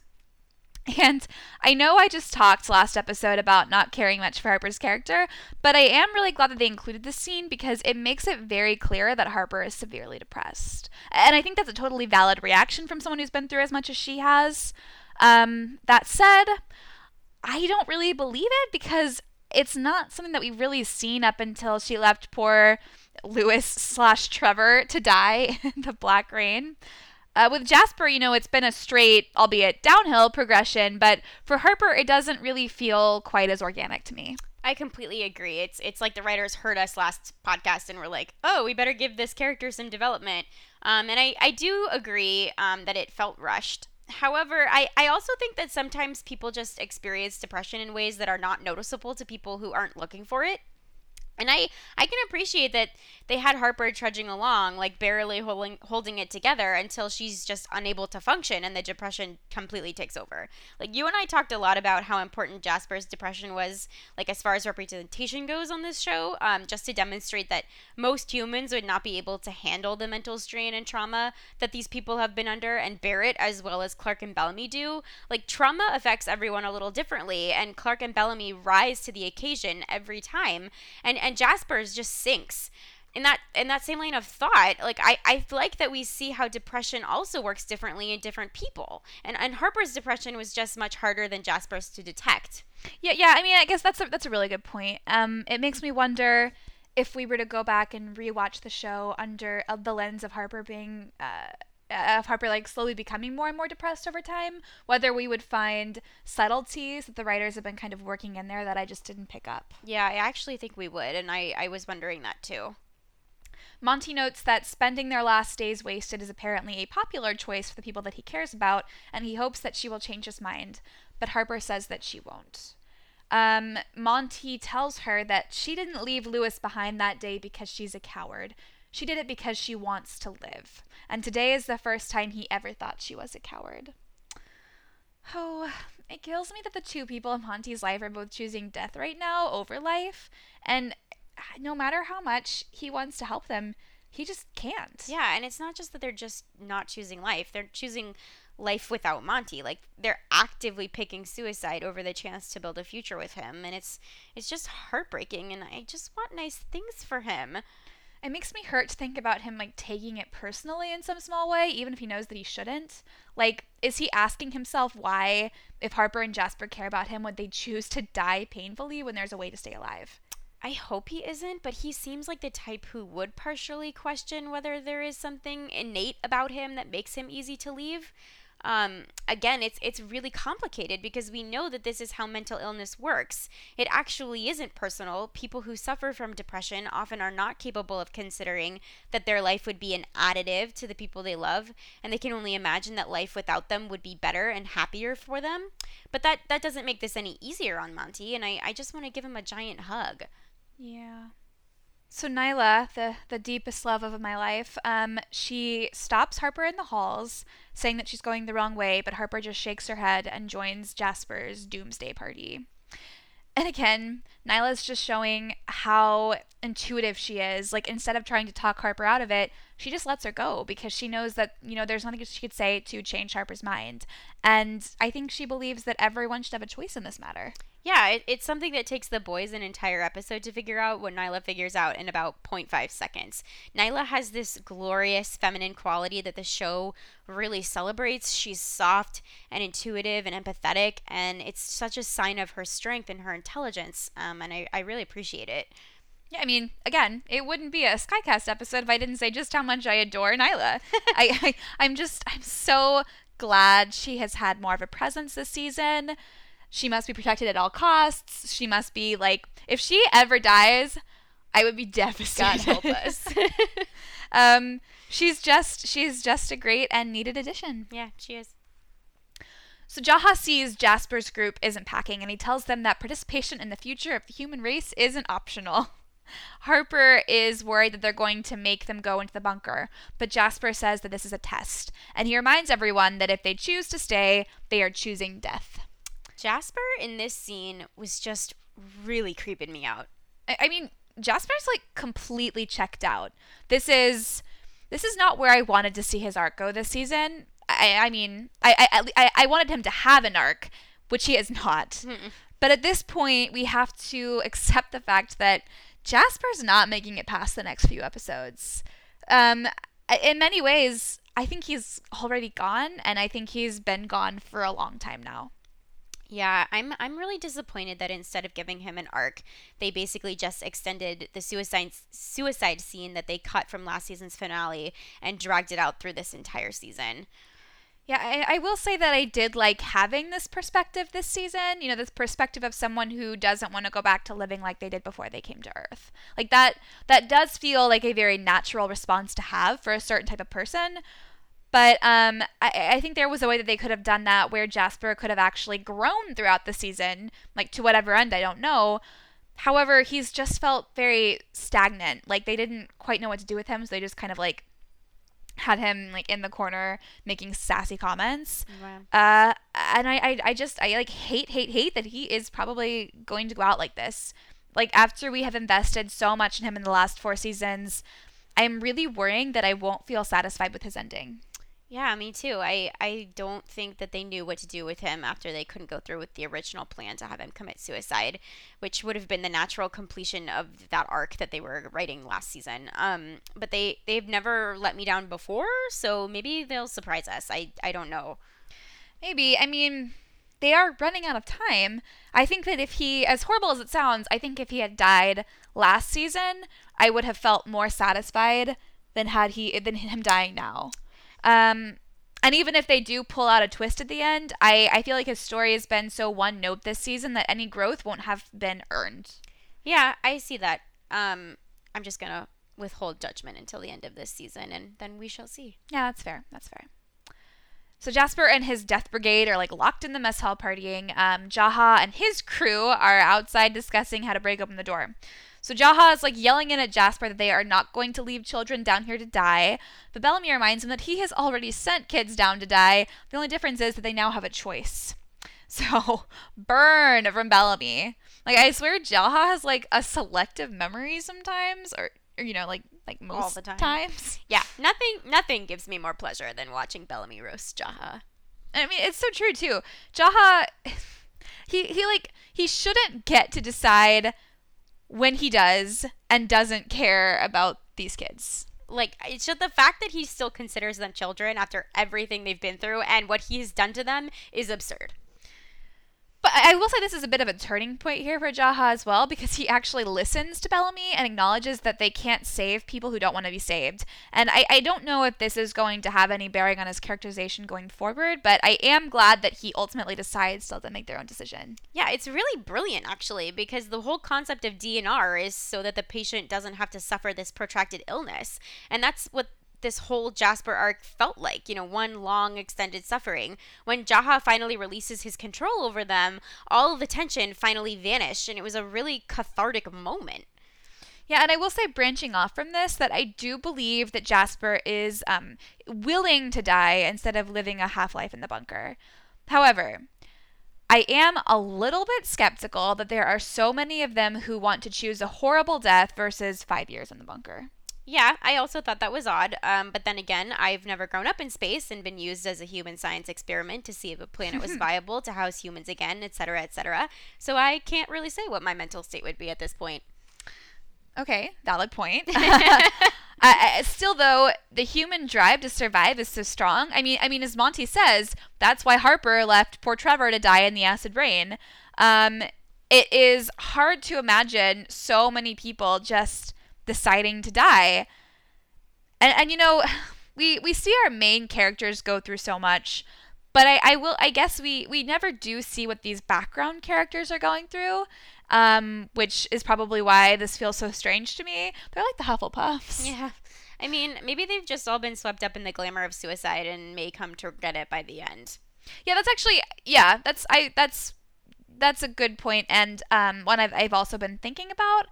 [LAUGHS] And I know I just talked last episode about not caring much for Harper's character, but I am really glad that they included this scene because it makes it very clear that Harper is severely depressed. And I think that's a totally valid reaction from someone who's been through as much as she has. Um, that said, I don't really believe it because it's not something that we've really seen up until she left poor Lewis slash Trevor to die [LAUGHS] in the Black Rain. Uh, with Jasper, you know, it's been a straight, albeit downhill progression, but for Harper, it doesn't really feel quite as organic to me. I completely agree. It's it's like the writers heard us last podcast and were like, "Oh, we better give this character some development." Um, and I I do agree um, that it felt rushed. However, I, I also think that sometimes people just experience depression in ways that are not noticeable to people who aren't looking for it. And I, I can appreciate that they had Harper trudging along, like barely holding, holding it together until she's just unable to function and the depression completely takes over. Like, you and I talked a lot about how important Jasper's depression was, like, as far as representation goes on this show, um, just to demonstrate that most humans would not be able to handle the mental strain and trauma that these people have been under and bear it as well as Clarke and Bellamy do. Like, trauma affects everyone a little differently, and Clarke and Bellamy rise to the occasion every time. And, and Jasper's just sinks. In that in that same line of thought like i i like that we see how depression also works differently in different people. And and harper's depression was just much harder than jasper's to detect. Yeah yeah i mean i guess that's a that's a really good point. Um it makes me wonder if we were to go back and rewatch the show under uh, the lens of harper being uh of Harper like slowly becoming more and more depressed over time, whether we would find subtleties that the writers have been kind of working in there that I just didn't pick up. Yeah, I actually think we would, and I, I was wondering that too. Monty notes that spending their last days wasted is apparently a popular choice for the people that he cares about, and he hopes that she will change his mind. But Harper says that she won't. Um, Monty tells her that she didn't leave Lewis behind that day because she's a coward. She did it because she wants to live. And today is the first time he ever thought she was a coward. Oh, it kills me that the two people in Monty's life are both choosing death right now over life. And no matter how much he wants to help them, he just can't. Yeah, and it's not just that they're just not choosing life, they're choosing life without Monty. Like they're actively picking suicide over the chance to build a future with him, and it's it's just heartbreaking and I just want nice things for him. It makes me hurt to think about him like taking it personally in some small way, even if he knows that he shouldn't. Like, is he asking himself why, if Harper and Jasper care about him, would they choose to die painfully when there's a way to stay alive? I hope he isn't, but he seems like the type who would partially question whether there is something innate about him that makes him easy to leave. Um, again, it's it's really complicated because we know that this is how mental illness works. It actually isn't personal. People who suffer from depression often are not capable of considering that their life would be an additive to the people they love, and they can only imagine that life without them would be better and happier for them. But that that doesn't make this any easier on Monty, and I, I just want to give him a giant hug. Yeah. So Niylah, the the deepest love of my life, um, she stops Harper in the halls, saying that she's going the wrong way, but Harper just shakes her head and joins Jasper's doomsday party. And again, Niylah's just showing how intuitive she is. Like instead of trying to talk Harper out of it, she just lets her go because she knows that, you know, there's nothing she could say to change Harper's mind. And I think she believes that everyone should have a choice in this matter. Yeah, it, it's something that takes the boys an entire episode to figure out what Niylah figures out in about 0.5 seconds. Niylah has this glorious feminine quality that the show really celebrates. She's soft and intuitive and empathetic, and it's such a sign of her strength and her intelligence, um, and I, I really appreciate it. Yeah, I mean, again, it wouldn't be a Skycast episode if I didn't say just how much I adore Niylah. [LAUGHS] I, I, I'm just, I'm so glad she has had more of a presence this season she must be protected at all costs. She must be like, if she ever dies, I would be [LAUGHS] devastated. God help us. [LAUGHS] um, she's just she's just a great and needed addition. Yeah, she is. So Jaha sees Jasper's group isn't packing, and he tells them that participation in the future of the human race isn't optional. [LAUGHS] Harper is worried that they're going to make them go into the bunker, but Jasper says that this is a test, and he reminds everyone that if they choose to stay, they are choosing death. Jasper in this scene was just really creeping me out. I, I mean, Jasper's like completely checked out. This is this is not where I wanted to see his arc go this season. I, I mean, I, I, I, I wanted him to have an arc, which he has not. But at this point, we have to accept the fact that Jasper's not making it past the next few episodes. Um, in many ways, I think he's already gone, and I think he's been gone for a long time now. Yeah, I'm I'm really disappointed that instead of giving him an arc, they basically just extended the suicide suicide scene that they cut from last season's finale and dragged it out through this entire season. Yeah, I, I will say that I did like having this perspective this season. You know, this perspective of someone who doesn't want to go back to living like they did before they came to Earth. Like that that does feel like a very natural response to have for a certain type of person. But um, I, I think there was a way that they could have done that where Jasper could have actually grown throughout the season, like to whatever end, I don't know. However, he's just felt very stagnant. Like they didn't quite know what to do with him, so they just kind of like had him like in the corner making sassy comments. Wow. Uh, and I, I, I just, I like hate, hate, hate that he is probably going to go out like this. Like after we have invested so much in him in the last four seasons, I'm really worrying that I won't feel satisfied with his ending. Yeah, me too. I, I don't think that they knew what to do with him after they couldn't go through with the original plan to have him commit suicide, which would have been the natural completion of that arc that they were writing last season. Um, but they they've never let me down before, so maybe they'll surprise us. I I don't know. Maybe. I mean, they are running out of time. I think that if he, as horrible as it sounds, I think if he had died last season, I would have felt more satisfied than had he than him dying now. Um, and even if they do pull out a twist at the end, I, I feel like his story has been so one note this season that any growth won't have been earned. Yeah, I see that. Um, I'm just gonna withhold judgment until the end of this season, and then we shall see. Yeah, that's fair. That's fair. So Jasper and his death brigade are like locked in the mess hall partying. Um, Jaha and his crew are outside discussing how to break open the door. So Jaha is like yelling in at Jasper that they are not going to leave children down here to die. But Bellamy reminds him that he has already sent kids down to die. The only difference is that they now have a choice. [LAUGHS] So burn from Bellamy. Like I swear Jaha has like a selective memory sometimes or, or you know, like like most All the time. times. [LAUGHS] Yeah. Nothing nothing gives me more pleasure than watching Bellamy roast Jaha. I mean, it's so true too. Jaha [LAUGHS] he he like he shouldn't get to decide when he does and doesn't care about these kids. Like, it's just the fact that he still considers them children after everything they've been through and what he's done to them is absurd. But I will say this is a bit of a turning point here for Jaha as well because he actually listens to Bellamy and acknowledges that they can't save people who don't want to be saved. And I, I don't know if this is going to have any bearing on his characterization going forward, but I am glad that he ultimately decides to let them make their own decision. Yeah, it's really brilliant actually because the whole concept of DNR is so that the patient doesn't have to suffer this protracted illness. And that's what this whole Jasper arc felt like, you know, one long extended suffering. When Jaha finally releases his control over them, all of the tension finally vanished, and it was a really cathartic moment. Yeah, and I will say, branching off from this, that I do believe that Jasper is um, willing to die instead of living a half life in the bunker. However, I am a little bit skeptical that there are so many of them who want to choose a horrible death versus five years in the bunker. Yeah, I also thought that was odd. Um, but then again, I've never grown up in space and been used as a human science experiment to see if a planet was [LAUGHS] viable to house humans again, etc., etc. So I can't really say what my mental state would be at this point. Okay, valid point. [LAUGHS] [LAUGHS] uh, still, though, the human drive to survive is so strong. I mean, I mean, as Monty says, that's why Harper left poor Trevor to die in the acid rain. Um, it is hard to imagine so many people just deciding to die. And and you know, we we see our main characters go through so much, but I, I will I guess we we never do see what these background characters are going through. Um, which is probably why this feels so strange to me. They're like the Hufflepuffs. Yeah. I mean, maybe they've just all been swept up in the glamour of suicide and may come to regret it by the end. Yeah, that's actually yeah, that's I that's that's a good point and um, one I've I've also been thinking about.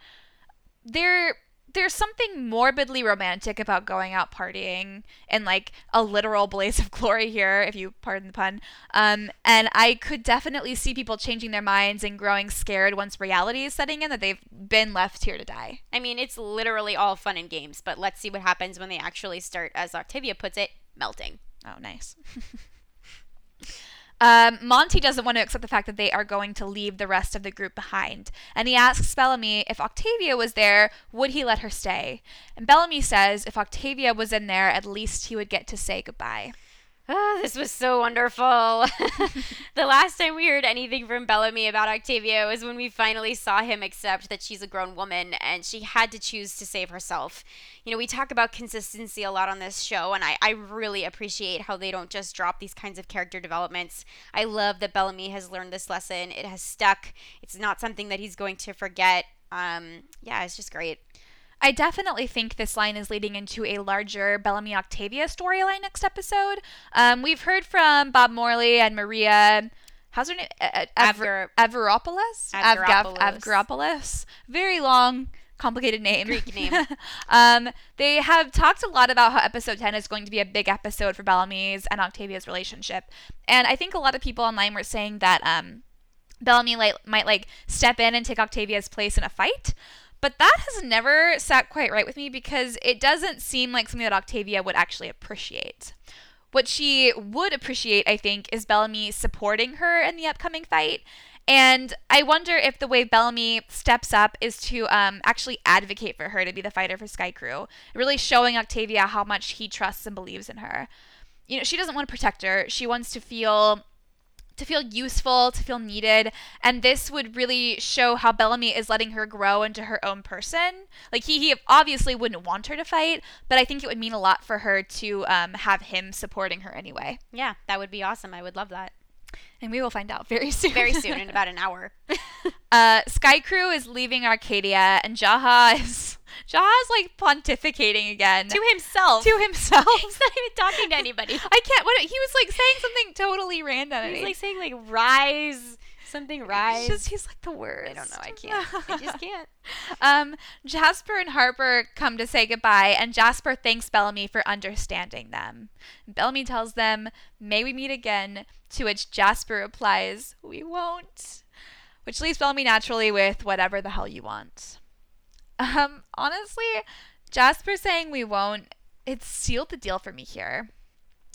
There there's something morbidly romantic about going out partying in like a literal blaze of [LAUGHS] glory here, if you pardon the pun. Um, and I could definitely see people changing their minds and growing scared once reality is setting in that they've been left here to die. I mean, it's literally all fun and games, but let's see what happens when they actually start, as Octavia puts it, melting. Oh, nice. [LAUGHS] Um, Monty doesn't want to accept the fact that they are going to leave the rest of the group behind. And he asks Bellamy if Octavia was there, would he let her stay? And Bellamy says if Octavia was in there, at least he would get to say goodbye. Oh, this was so wonderful. [LAUGHS] the last time we heard anything from Bellamy about Octavia was when we finally saw him accept that she's a grown woman and she had to choose to save herself. You know, we talk about consistency a lot on this show, and I, I really appreciate how they don't just drop these kinds of character developments. I love that Bellamy has learned this lesson, it has stuck, it's not something that he's going to forget. Um, yeah, it's just great. I definitely think this line is leading into a larger Bellamy Octavia storyline next episode. Um, we've heard from Bob Morley and Maria. How's her name? Aver- Averopoulos? Avgeropoulos. Avgeropoulos. Very long, complicated name. Greek name. [LAUGHS] um, they have talked a lot about how episode 10 is going to be a big episode for Bellamy's and Octavia's relationship. And I think a lot of people online were saying that um, Bellamy like, might like step in and take Octavia's place in a fight. But that has never sat quite right with me because it doesn't seem like something that Octavia would actually appreciate. What she would appreciate, I think, is Bellamy supporting her in the upcoming fight. And I wonder if the way Bellamy steps up is to um, actually advocate for her to be the fighter for Skaikru, really showing Octavia how much he trusts and believes in her. You know, she doesn't want to protect her. She wants to feel to feel useful, to feel needed. And this would really show how Bellamy is letting her grow into her own person. Like, he, he obviously wouldn't want her to fight, but I think it would mean a lot for her to um, have him supporting her anyway. Yeah, that would be awesome. I would love that. And we will find out very [LAUGHS] soon. Very soon, in about an hour. [LAUGHS] uh, Skaikru is leaving Arcadia, and Jaha [LAUGHS] is Jaha's like pontificating again to himself. To himself. He's not even talking to anybody. I can't. What he was like saying something totally random. He's like saying like rise something rise. Just, he's like the worst. I don't know. I can't. I just can't. Um, Jasper and Harper come to say goodbye, and Jasper thanks Bellamy for understanding them. Bellamy tells them, "May we meet again." To which Jasper replies, "We won't," which leaves Bellamy naturally with "Whatever the hell you want." Um, honestly, Jasper saying we won't, it sealed the deal for me here.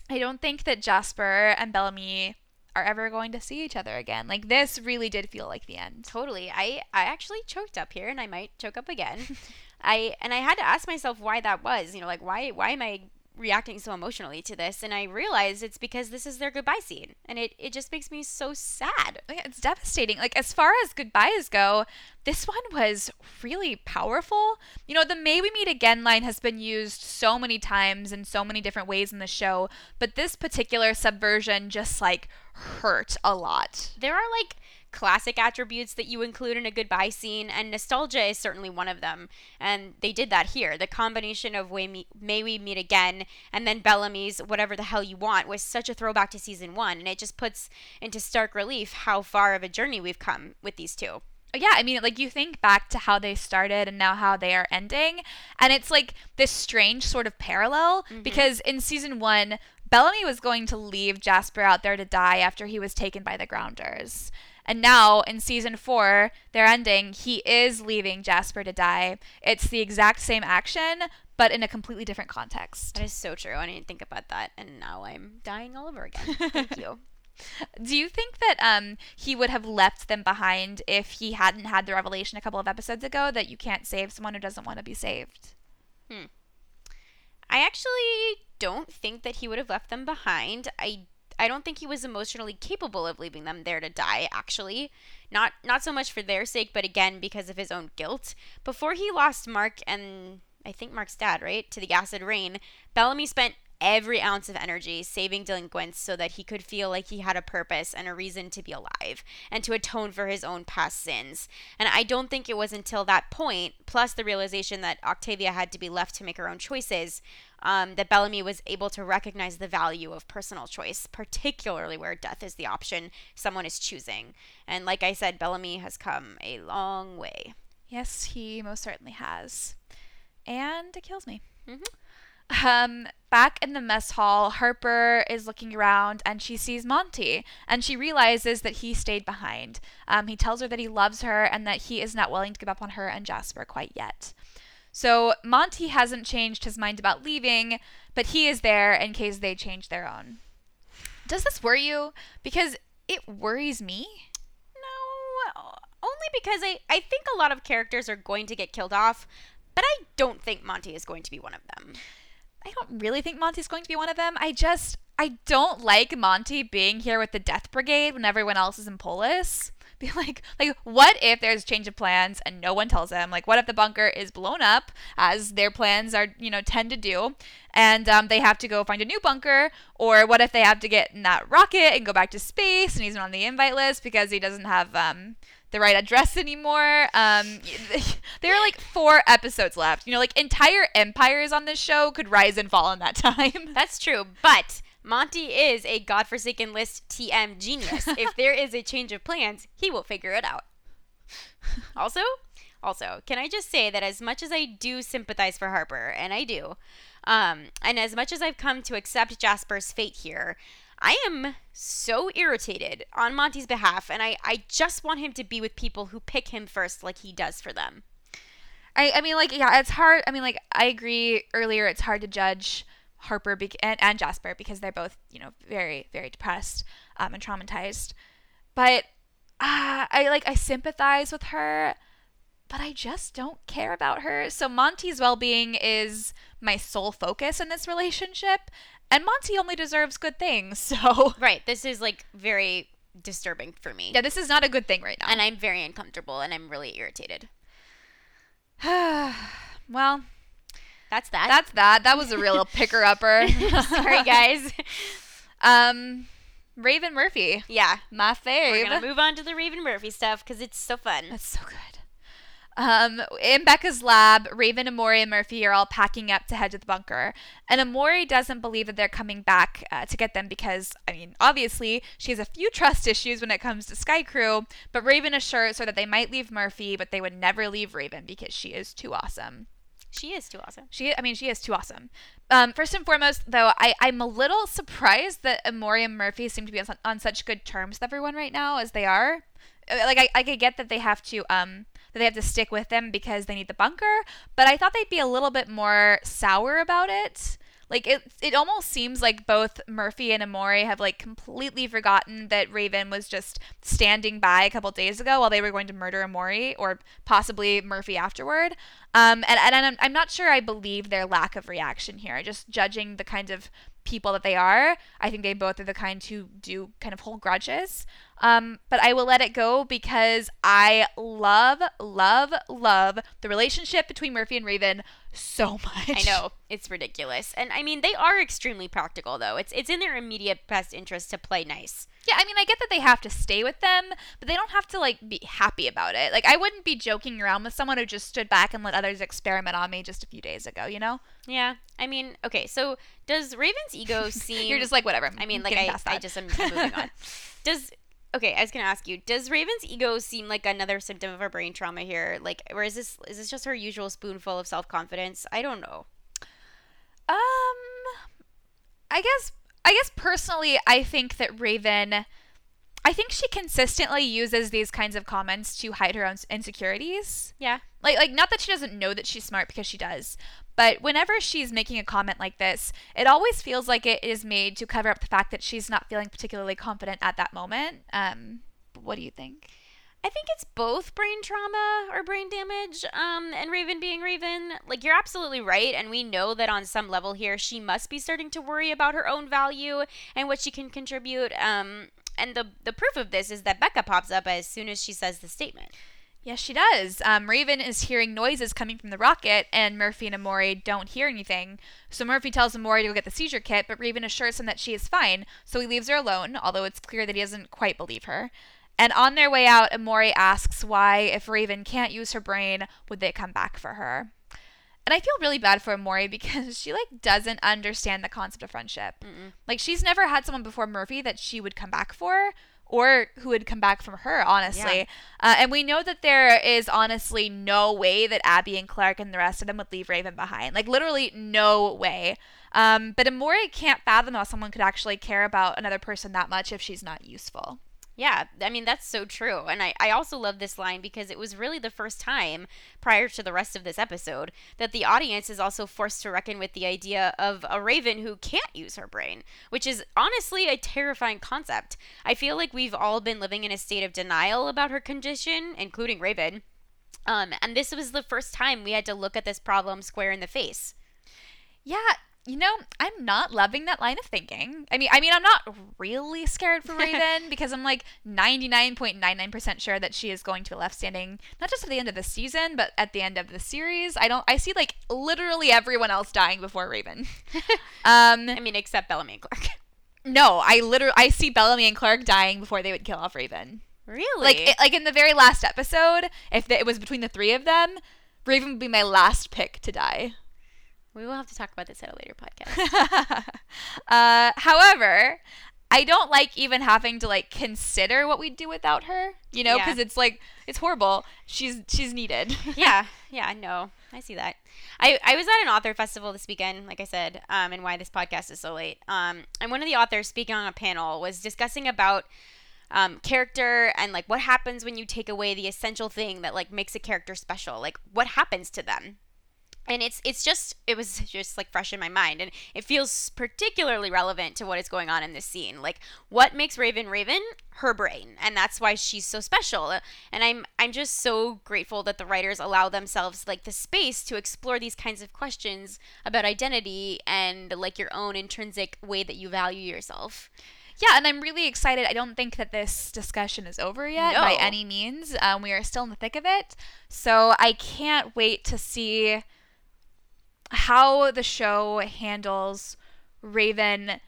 I don't think that Jasper and Bellamy are ever going to see each other again. Like this really did feel like the end. Totally. I I actually choked up here and I might choke up again. [LAUGHS] I and I had to ask myself why that was. You know, like why why am I reacting so emotionally to this and I realized it's because this is their goodbye scene and it, it just makes me so sad. Oh, it's devastating. Like as far as goodbyes go, this one was really powerful. You know, the May We Meet Again line has been used so many times in so many different ways in the show, but this particular subversion just like hurt a lot. There are like classic attributes that you include in a goodbye scene, and nostalgia is certainly one of them. And they did that here. The combination of May We Meet Again and then Bellamy's Whatever the Hell You Want was such a throwback to season one, and it just puts into stark relief how far of a journey we've come with these two yeah, I mean, like you think back to how they started and now how they are ending, and it's like this strange sort of parallel mm-hmm. because in season one, Bellamy was going to leave Jasper out there to die after he was taken by the Grounders. And now in season four, they're ending. He is leaving Jasper to die. It's the exact same action, but in a completely different context. That is so true. I didn't think about that, and now I'm dying all over again. [LAUGHS] Thank you. Do you think that um, he would have left them behind if he hadn't had the revelation a couple of episodes ago that you can't save someone who doesn't want to be saved? Hmm. I actually don't think that he would have left them behind. I I don't think he was emotionally capable of leaving them there to die actually. Not not so much for their sake, but again because of his own guilt. Before he lost Mark and I think Mark's dad, right, to the acid rain, Bellamy spent every ounce of energy saving delinquents so that he could feel like he had a purpose and a reason to be alive and to atone for his own past sins. And I don't think it was until that point, plus the realization that Octavia had to be left to make her own choices, um, that Bellamy was able to recognize the value of personal choice, particularly where death is the option someone is choosing. And like I said, Bellamy has come a long way. Yes, he most certainly has. And it kills me. Mm-hmm. Um, back in the mess hall, Harper is looking around and she sees Monty, and she realizes that he stayed behind. Um, he tells her that he loves her and that he is not willing to give up on her and Jasper quite yet. So Monty hasn't changed his mind about leaving, but he is there in case they change their own. Does this worry you? Because it worries me. No, only because I, I think a lot of characters are going to get killed off, but I don't think Monty is going to be one of them. I don't really think Monty's going to be one of them. I just I don't like Monty being here with the Death Brigade when everyone else is in Polis. [LAUGHS] Be like, like, what if there's a change of plans and no one tells them? Like, what if the bunker is blown up, as their plans are, you know, tend to do, and um, they have to go find a new bunker? Or what if they have to get in that rocket and go back to space, and he's not on the invite list because he doesn't have um, the right address anymore. Um, [LAUGHS] there are like four episodes left. You know, like entire empires on this show could rise and fall in that [LAUGHS] time. That's true, but Monty is a godforsaken list TM genius. if [LAUGHS] there is a change of plans, he will figure it out. Also, also, can I just say that as much as I do sympathize for Harper, and I do, um, and as much as I've come to accept Jasper's fate here, I am so irritated on Monty's behalf, and I, I just want him to be with people who pick him first like he does for them. I, I mean, like, yeah, it's hard. I mean, like, I agree earlier, it's hard to judge Harper be- and, and Jasper because they're both, you know, very, very depressed um, and traumatized. But uh, I like I sympathize with her, but I just don't care about her. So Monty's well-being is my sole focus in this relationship, and Monty only deserves good things. [LAUGHS] So right, this is like very disturbing for me. Yeah, this is not a good thing right now, and I'm very uncomfortable and I'm really irritated. [SIGHS] well, that's that. That's that. That was a real [LAUGHS] picker upper. [LAUGHS] Sorry, guys. Um, Raven Murphy. Yeah, my fave. We're gonna move on to the Raven Murphy stuff because it's so fun. That's so good. Um, in Becca's lab, Raven, Emori, and Murphy are all packing up to head to the bunker. And Emori doesn't believe that they're coming back uh, to get them because, I mean, obviously, she has a few trust [LAUGHS] issues when it comes to Skaikru, but Raven assures her that they might leave Murphy, but they would never leave Raven because she is too awesome. She is too awesome. She, I mean, she is too awesome. Um, first and foremost, though, I, I'm a little surprised that Emori and Murphy seem to be on, on such good terms with everyone right now as they are. Uh, like, I, I could get that they have to, um, that they have to stick with them because they need the bunker, but I thought they'd be a little bit more sour about it. Like it, it almost seems like both Murphy and Emori have like completely forgotten that Raven was just standing by a couple days ago while they were going to murder Emori or possibly Murphy afterward. Um, and and I'm, I'm not sure I believe their lack of reaction here. Just judging the kind of people that they are, I think they both are the kind who do kind of hold grudges. Um, but I will let it go because I love, love, love the relationship between Murphy and Raven so [LAUGHS] much. I know it's ridiculous, and I mean they are extremely practical though. It's it's in their immediate best interest to play nice. Yeah, I mean, I get that they have to stay with them, but they don't have to like be happy about it. Like, I wouldn't be joking around with someone who just stood back and let others experiment on me just a few days ago. You know? Yeah. I mean, okay. So does Raven's ego [LAUGHS] seem? You're just like whatever. I mean, like I, I just am moving on. [LAUGHS] Does okay, I was gonna ask you, does Raven's ego seem like another symptom of her brain trauma here? Like, or is this is this just her usual spoonful of self confidence? I don't know. Um, I guess I guess personally, I think that Raven. I think she consistently uses these kinds of comments to hide her own insecurities. Yeah. Like like not that she doesn't know that she's smart because she does, but whenever she's making a comment like this, it always feels like it is made to cover up the fact that she's not feeling particularly confident at that moment. Um, what do you think? I think it's both brain trauma or brain damage, um, and Raven being Raven. Like, you're absolutely right, and we know that on some level here, she must be starting to worry about her own value and what she can contribute. Um, and the, the proof of this is that Becca pops up as soon as she says the statement. Yes, she does. Um, Raven is hearing noises coming from the rocket, and Murphy and Emori don't hear anything. So Murphy tells Emori to go get the seizure kit, but Raven assures him that she is fine, so he leaves her alone, although it's clear that he doesn't quite believe her. And on their way out, Emori asks why, if Raven can't use her brain, would they come back for her? And I feel really bad for Emori [LAUGHS] because she like doesn't understand the concept of friendship. Mm-mm. Like she's never had someone before Murphy that she would come back for or who would come back from her, honestly. Yeah. Uh, and we know that there is honestly no way that Abby and Clarke and the rest of them would leave Raven behind. Like, literally, no way. Um, but Emori can't fathom how someone could actually care about another person that much if she's not useful. Yeah, I mean, that's so true. And I, I also love this line because it was really the first time, prior to the rest of this episode, that the audience is also forced to reckon with the idea of a raven who can't use her brain, which is honestly a terrifying concept. I feel like we've all been living in a state of denial about her condition, including Raven. Um, and this was the first time we had to look at this problem square in the face. Yeah, you know, I'm not loving that line of thinking. I mean, I mean, I'm not really scared for [LAUGHS] Raven because I'm like 99.99% sure that she is going to be left standing not just at the end of the season, but at the end of the series. I don't I see like literally everyone else dying before Raven. [LAUGHS] um I mean, except Bellamy and Clarke. [LAUGHS] No, I literally I see Bellamy and Clarke dying before they would kill off Raven. Really? Like it, like in the very last episode, if the, it was between the three of them, Raven would be my last pick to die. We will have to talk about this at a later podcast. [LAUGHS] uh, however, I don't like even having to like consider what we'd do without her, you know, Yeah. because it's like it's horrible. She's she's needed. [LAUGHS] yeah, yeah, no, I see that. I, I was at an author festival this weekend, like I said, um, and why this podcast is so late. Um, and one of the authors speaking on a panel was discussing about um, character and like what happens when you take away the essential thing that like makes a character special. Like what happens to them? And it's it's just it was [LAUGHS] just like fresh in my mind. And it feels particularly relevant to what is going on in this scene. Like what makes raven raven? Her brain. And that's why she's so special. And i'm i'm just so grateful that the writers allow themselves like the space to explore these kinds of questions about identity and like your own intrinsic way that you value yourself. Yeah, and I'm really excited. I don't think that this discussion is over yet by any means. Um, we are still in the thick of it. So I can't wait to see how the show handles Raven.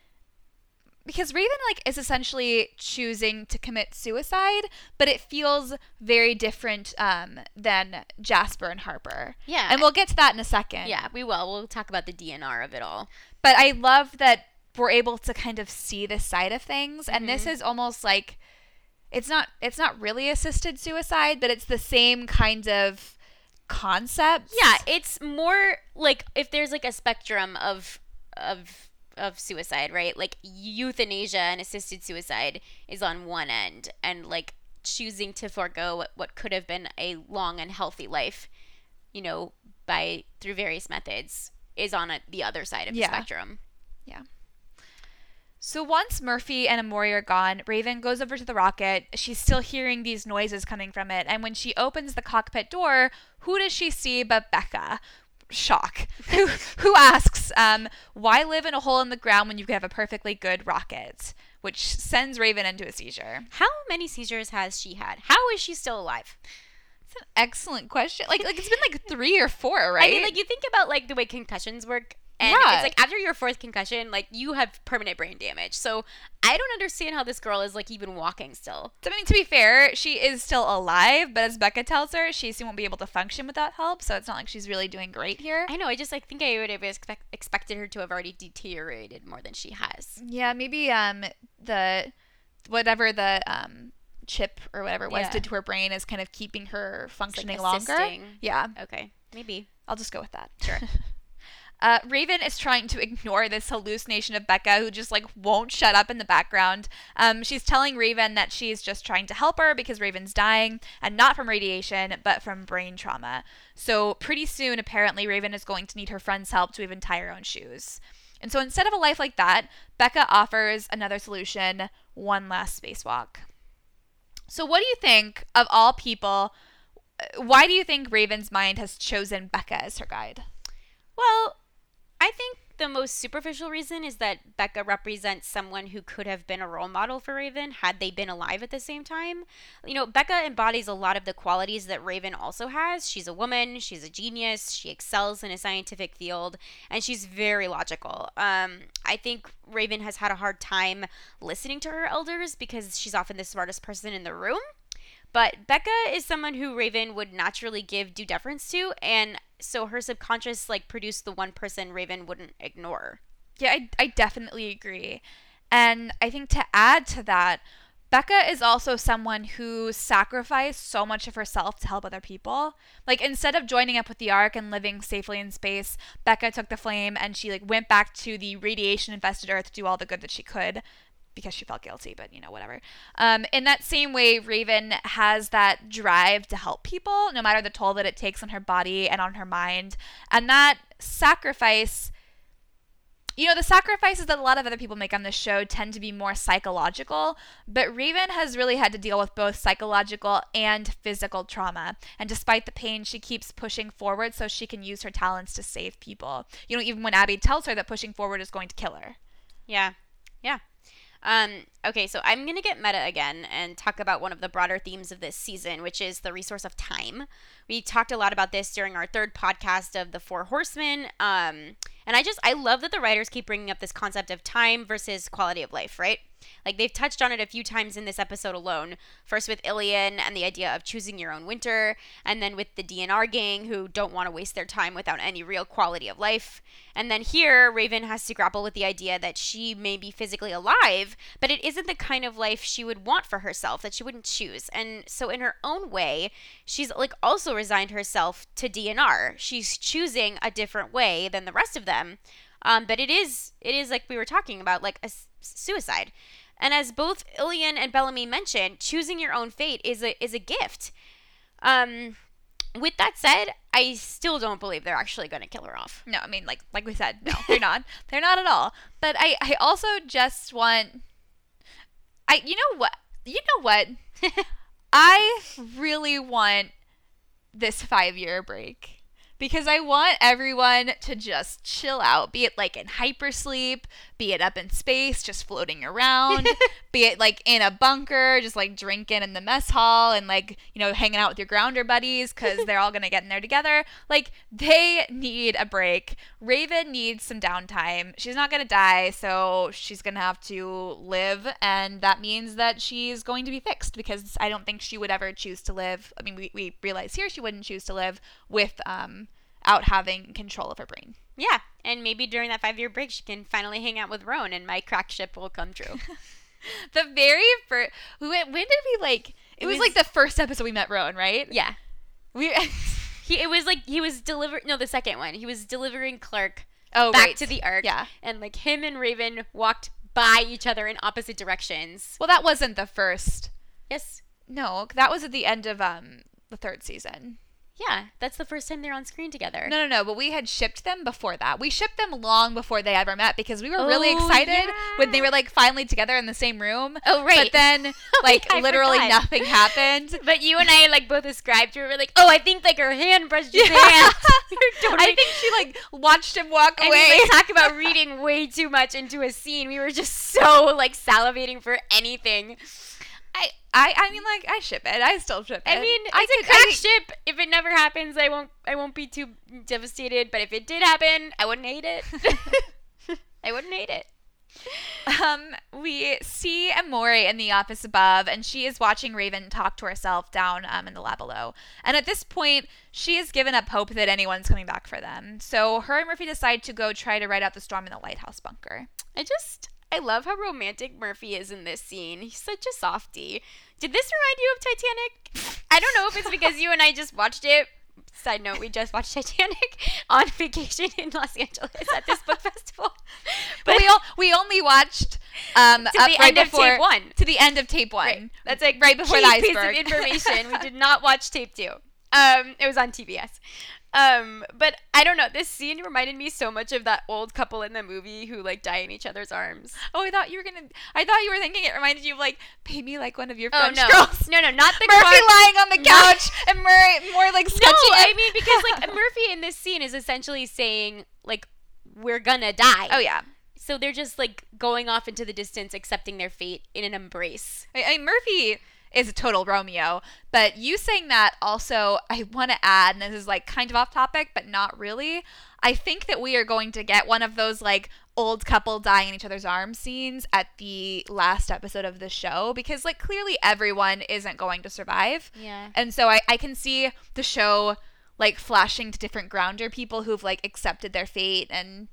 Because Raven like is essentially choosing to commit suicide, but it feels very different um, than Jasper and Harper. yeah And we'll get to that in a second. yeah we will we'll talk about the dnr of it all But I love that we're able to kind of see this side of things and this Mhm. is almost like it's not it's not really assisted suicide, but it's the same kind of concept. Yeah, it's more like if there's like a spectrum of of of suicide, right? Like euthanasia and assisted suicide is on one end and like choosing to forego what, what could have been a long and healthy life, you know, by through various methods is on a, the other side of the spectrum. Yeah. So once Murphy and Emori are gone, Raven goes over to the rocket. She's still hearing these noises coming from it, and when she opens the cockpit door, who does she see but Becca? Shock. [LAUGHS] who, who asks, um, why live in a hole in the ground when you could have a perfectly good rocket? Which sends Raven into a seizure. How many seizures has she had? How is she still alive? It's an excellent question. Like, like it's been like three or four, right? I mean, like you think about like the way concussions work, and Yeah. it's like after your fourth concussion, like you have permanent brain damage. So I don't understand how this girl is like even walking still. I mean, to be fair, she is still alive, but as Becca tells her, she soon won't be able to function without help. So it's not like she's really doing great here. I know. I just like think I would have expect, expected her to have already deteriorated more than she has. Yeah, maybe um the whatever the um chip or whatever it was Yeah. did to her brain is kind of keeping her It's, like, functioning longer. Yeah, Okay, maybe. I'll just go with that. Sure. [LAUGHS] Uh, Raven is trying to ignore this hallucination of Becca, who just like won't shut up in the background. Um, she's telling Raven that she's just trying to help her because Raven's dying, and not from radiation, but from brain trauma. So pretty soon, apparently, Raven is going to need her friend's help to even tie her own shoes. And so instead of a life like that, Becca offers another solution: one last spacewalk. So, what do you think of all people? uh, Why do you think Raven's mind has chosen Becca as her guide? Well, I think the most superficial reason is that Becca represents someone who could have been a role model for Raven had they been alive at the same time. You know, Becca embodies a lot of the qualities that Raven also has. She's a woman, she's a genius, she excels in a scientific field, and she's very logical. Um, I think Raven has had a hard time listening to her elders because she's often the smartest person in the room. But Becca is someone who Raven would naturally give due deference to, and so her subconscious like produced the one person Raven wouldn't ignore. Yeah, I, I definitely agree. And I think to add to that, Becca is also someone who sacrificed so much of herself to help other people. Like instead of joining up with the Ark and living safely in space, Becca took the flame and she like went back to the radiation infested Earth to do all the good that she could. Because she felt guilty, but you know, whatever. Um, in that same way, Raven has that drive to help people, no matter the toll that it takes on her body and on her mind. And that sacrifice you know, the sacrifices that a lot of other people make on this show tend to be more psychological, but Raven has really had to deal with both psychological and physical trauma. And despite the pain, she keeps pushing forward so she can use her talents to save people. You know, even when Abby tells her that pushing forward is going to kill her. Yeah. Yeah. Um, okay, so I'm going to get meta again and talk about one of the broader themes of this season, which is the resource of time. We talked a lot about this during our third podcast of the Four Horsemen. Um, and I just, I love that the writers keep bringing up this concept of time versus quality of life, right? Like they've touched on it a few times in this episode alone. First with Ilian and the idea of choosing your own winter, and then with the DNR gang who don't want to waste their time without any real quality of life. And then here, Raven has to grapple with the idea that she may be physically alive, but it isn't the kind of life she would want for herself, that she wouldn't choose. And so, in her own way, she's like also resigned herself to DNR. She's choosing a different way than the rest of them. Um, but it is, it is like we were talking about, like a suicide. And as both Ilian and Bellamy mentioned, choosing your own fate is a is a gift. Um, with that said, I still don't believe they're actually going to kill her off. No, I mean, like like we said, no, they're not. [LAUGHS] they're not at all. But I I also just want, I you know what you know what, [LAUGHS] I really want this five year break because I want everyone to just chill out, be it like in hypersleep, be it up in space, just floating around, [LAUGHS] be it like in a bunker, just like drinking in the mess hall and like, you know, hanging out with your grounder buddies because they're all going to get in there together. Like, they need a break. Raven needs some downtime. She's not going to die, so she's going to have to live, and that means that she's going to be fixed because I don't think she would ever choose to live. I mean, we, we realize here she wouldn't choose to live with, um, out having control of her brain. Yeah, and maybe during that five year break, she can finally hang out with Roan, and my crack ship will come true. [LAUGHS] the very first, we went. When did we like? It, it was, was, like the first episode we met Roan, right? Yeah. We. [LAUGHS] he. It was like he was delivering. No, the second one. He was delivering Clarke. Oh, back right. to the Ark. Yeah. And like him and Raven walked by each other in opposite directions. Well, that wasn't the first. Yes. No, that was at the end of um the third season. Yeah, that's the first time they're on screen together. No, no, no. But we had shipped them before that. We shipped them long before they ever met because we were oh, really excited yeah. when they were like finally together in the same room. Oh, right. But then, [LAUGHS] like, I literally nothing happened. [LAUGHS] But you and I like both ascribed to it. We're like, oh, I think like her hand brushed his Yeah. hand. [LAUGHS] Totally- I think she like watched him walk and away. we like talk about reading way too much into a scene. We were just so like salivating for anything. I, I, I mean, like, I ship it. I still ship it. I mean, I it's a could- crack I- ship. If it never happens, I won't. I won't be too devastated. But if it did happen, I wouldn't hate it. [LAUGHS] [LAUGHS] I wouldn't hate it. Um, we see Emori in the office above, and she is watching Raven talk to herself down um, in the lab below. And at this point, she has given up hope that anyone's coming back for them. So her and Murphy decide to go try to ride out the storm in the lighthouse bunker. I just. I love how romantic Murphy is in this scene. He's such a softie. Did this remind you of Titanic? I don't know if it's because you and I just watched it. Side note, we just watched Titanic [LAUGHS] on vacation in Los Angeles at this book festival. [LAUGHS] But we, all, we only watched um, To up the right end of before, tape one. To the end of tape one. Right. That's like right before key the piece of [LAUGHS] information. we did not watch tape two. Um, it was on TBS. Um, but I don't know. This scene reminded me so much of that old couple in the movie who like die in each other's arms. Oh, I thought you were gonna. I thought you were thinking it reminded you of like, pay me like one of your Oh French no, girls. no, no, not the Murphy car- lying on the No. couch and Murray more like sketchy. No. I mean because like [LAUGHS] Murphy in this scene is essentially saying like we're gonna die. oh yeah. So they're just like going off into the distance, accepting their fate in an embrace. I, I Murphy is a total Romeo, but you saying that also, I want to add, and this is like kind of off topic, but not really. I think that we are going to get one of those like old couple dying in each other's arms scenes at the last episode of the show because like clearly everyone isn't going to survive. Yeah. And so I, I can see the show like flashing to different grounder people who've like accepted their fate and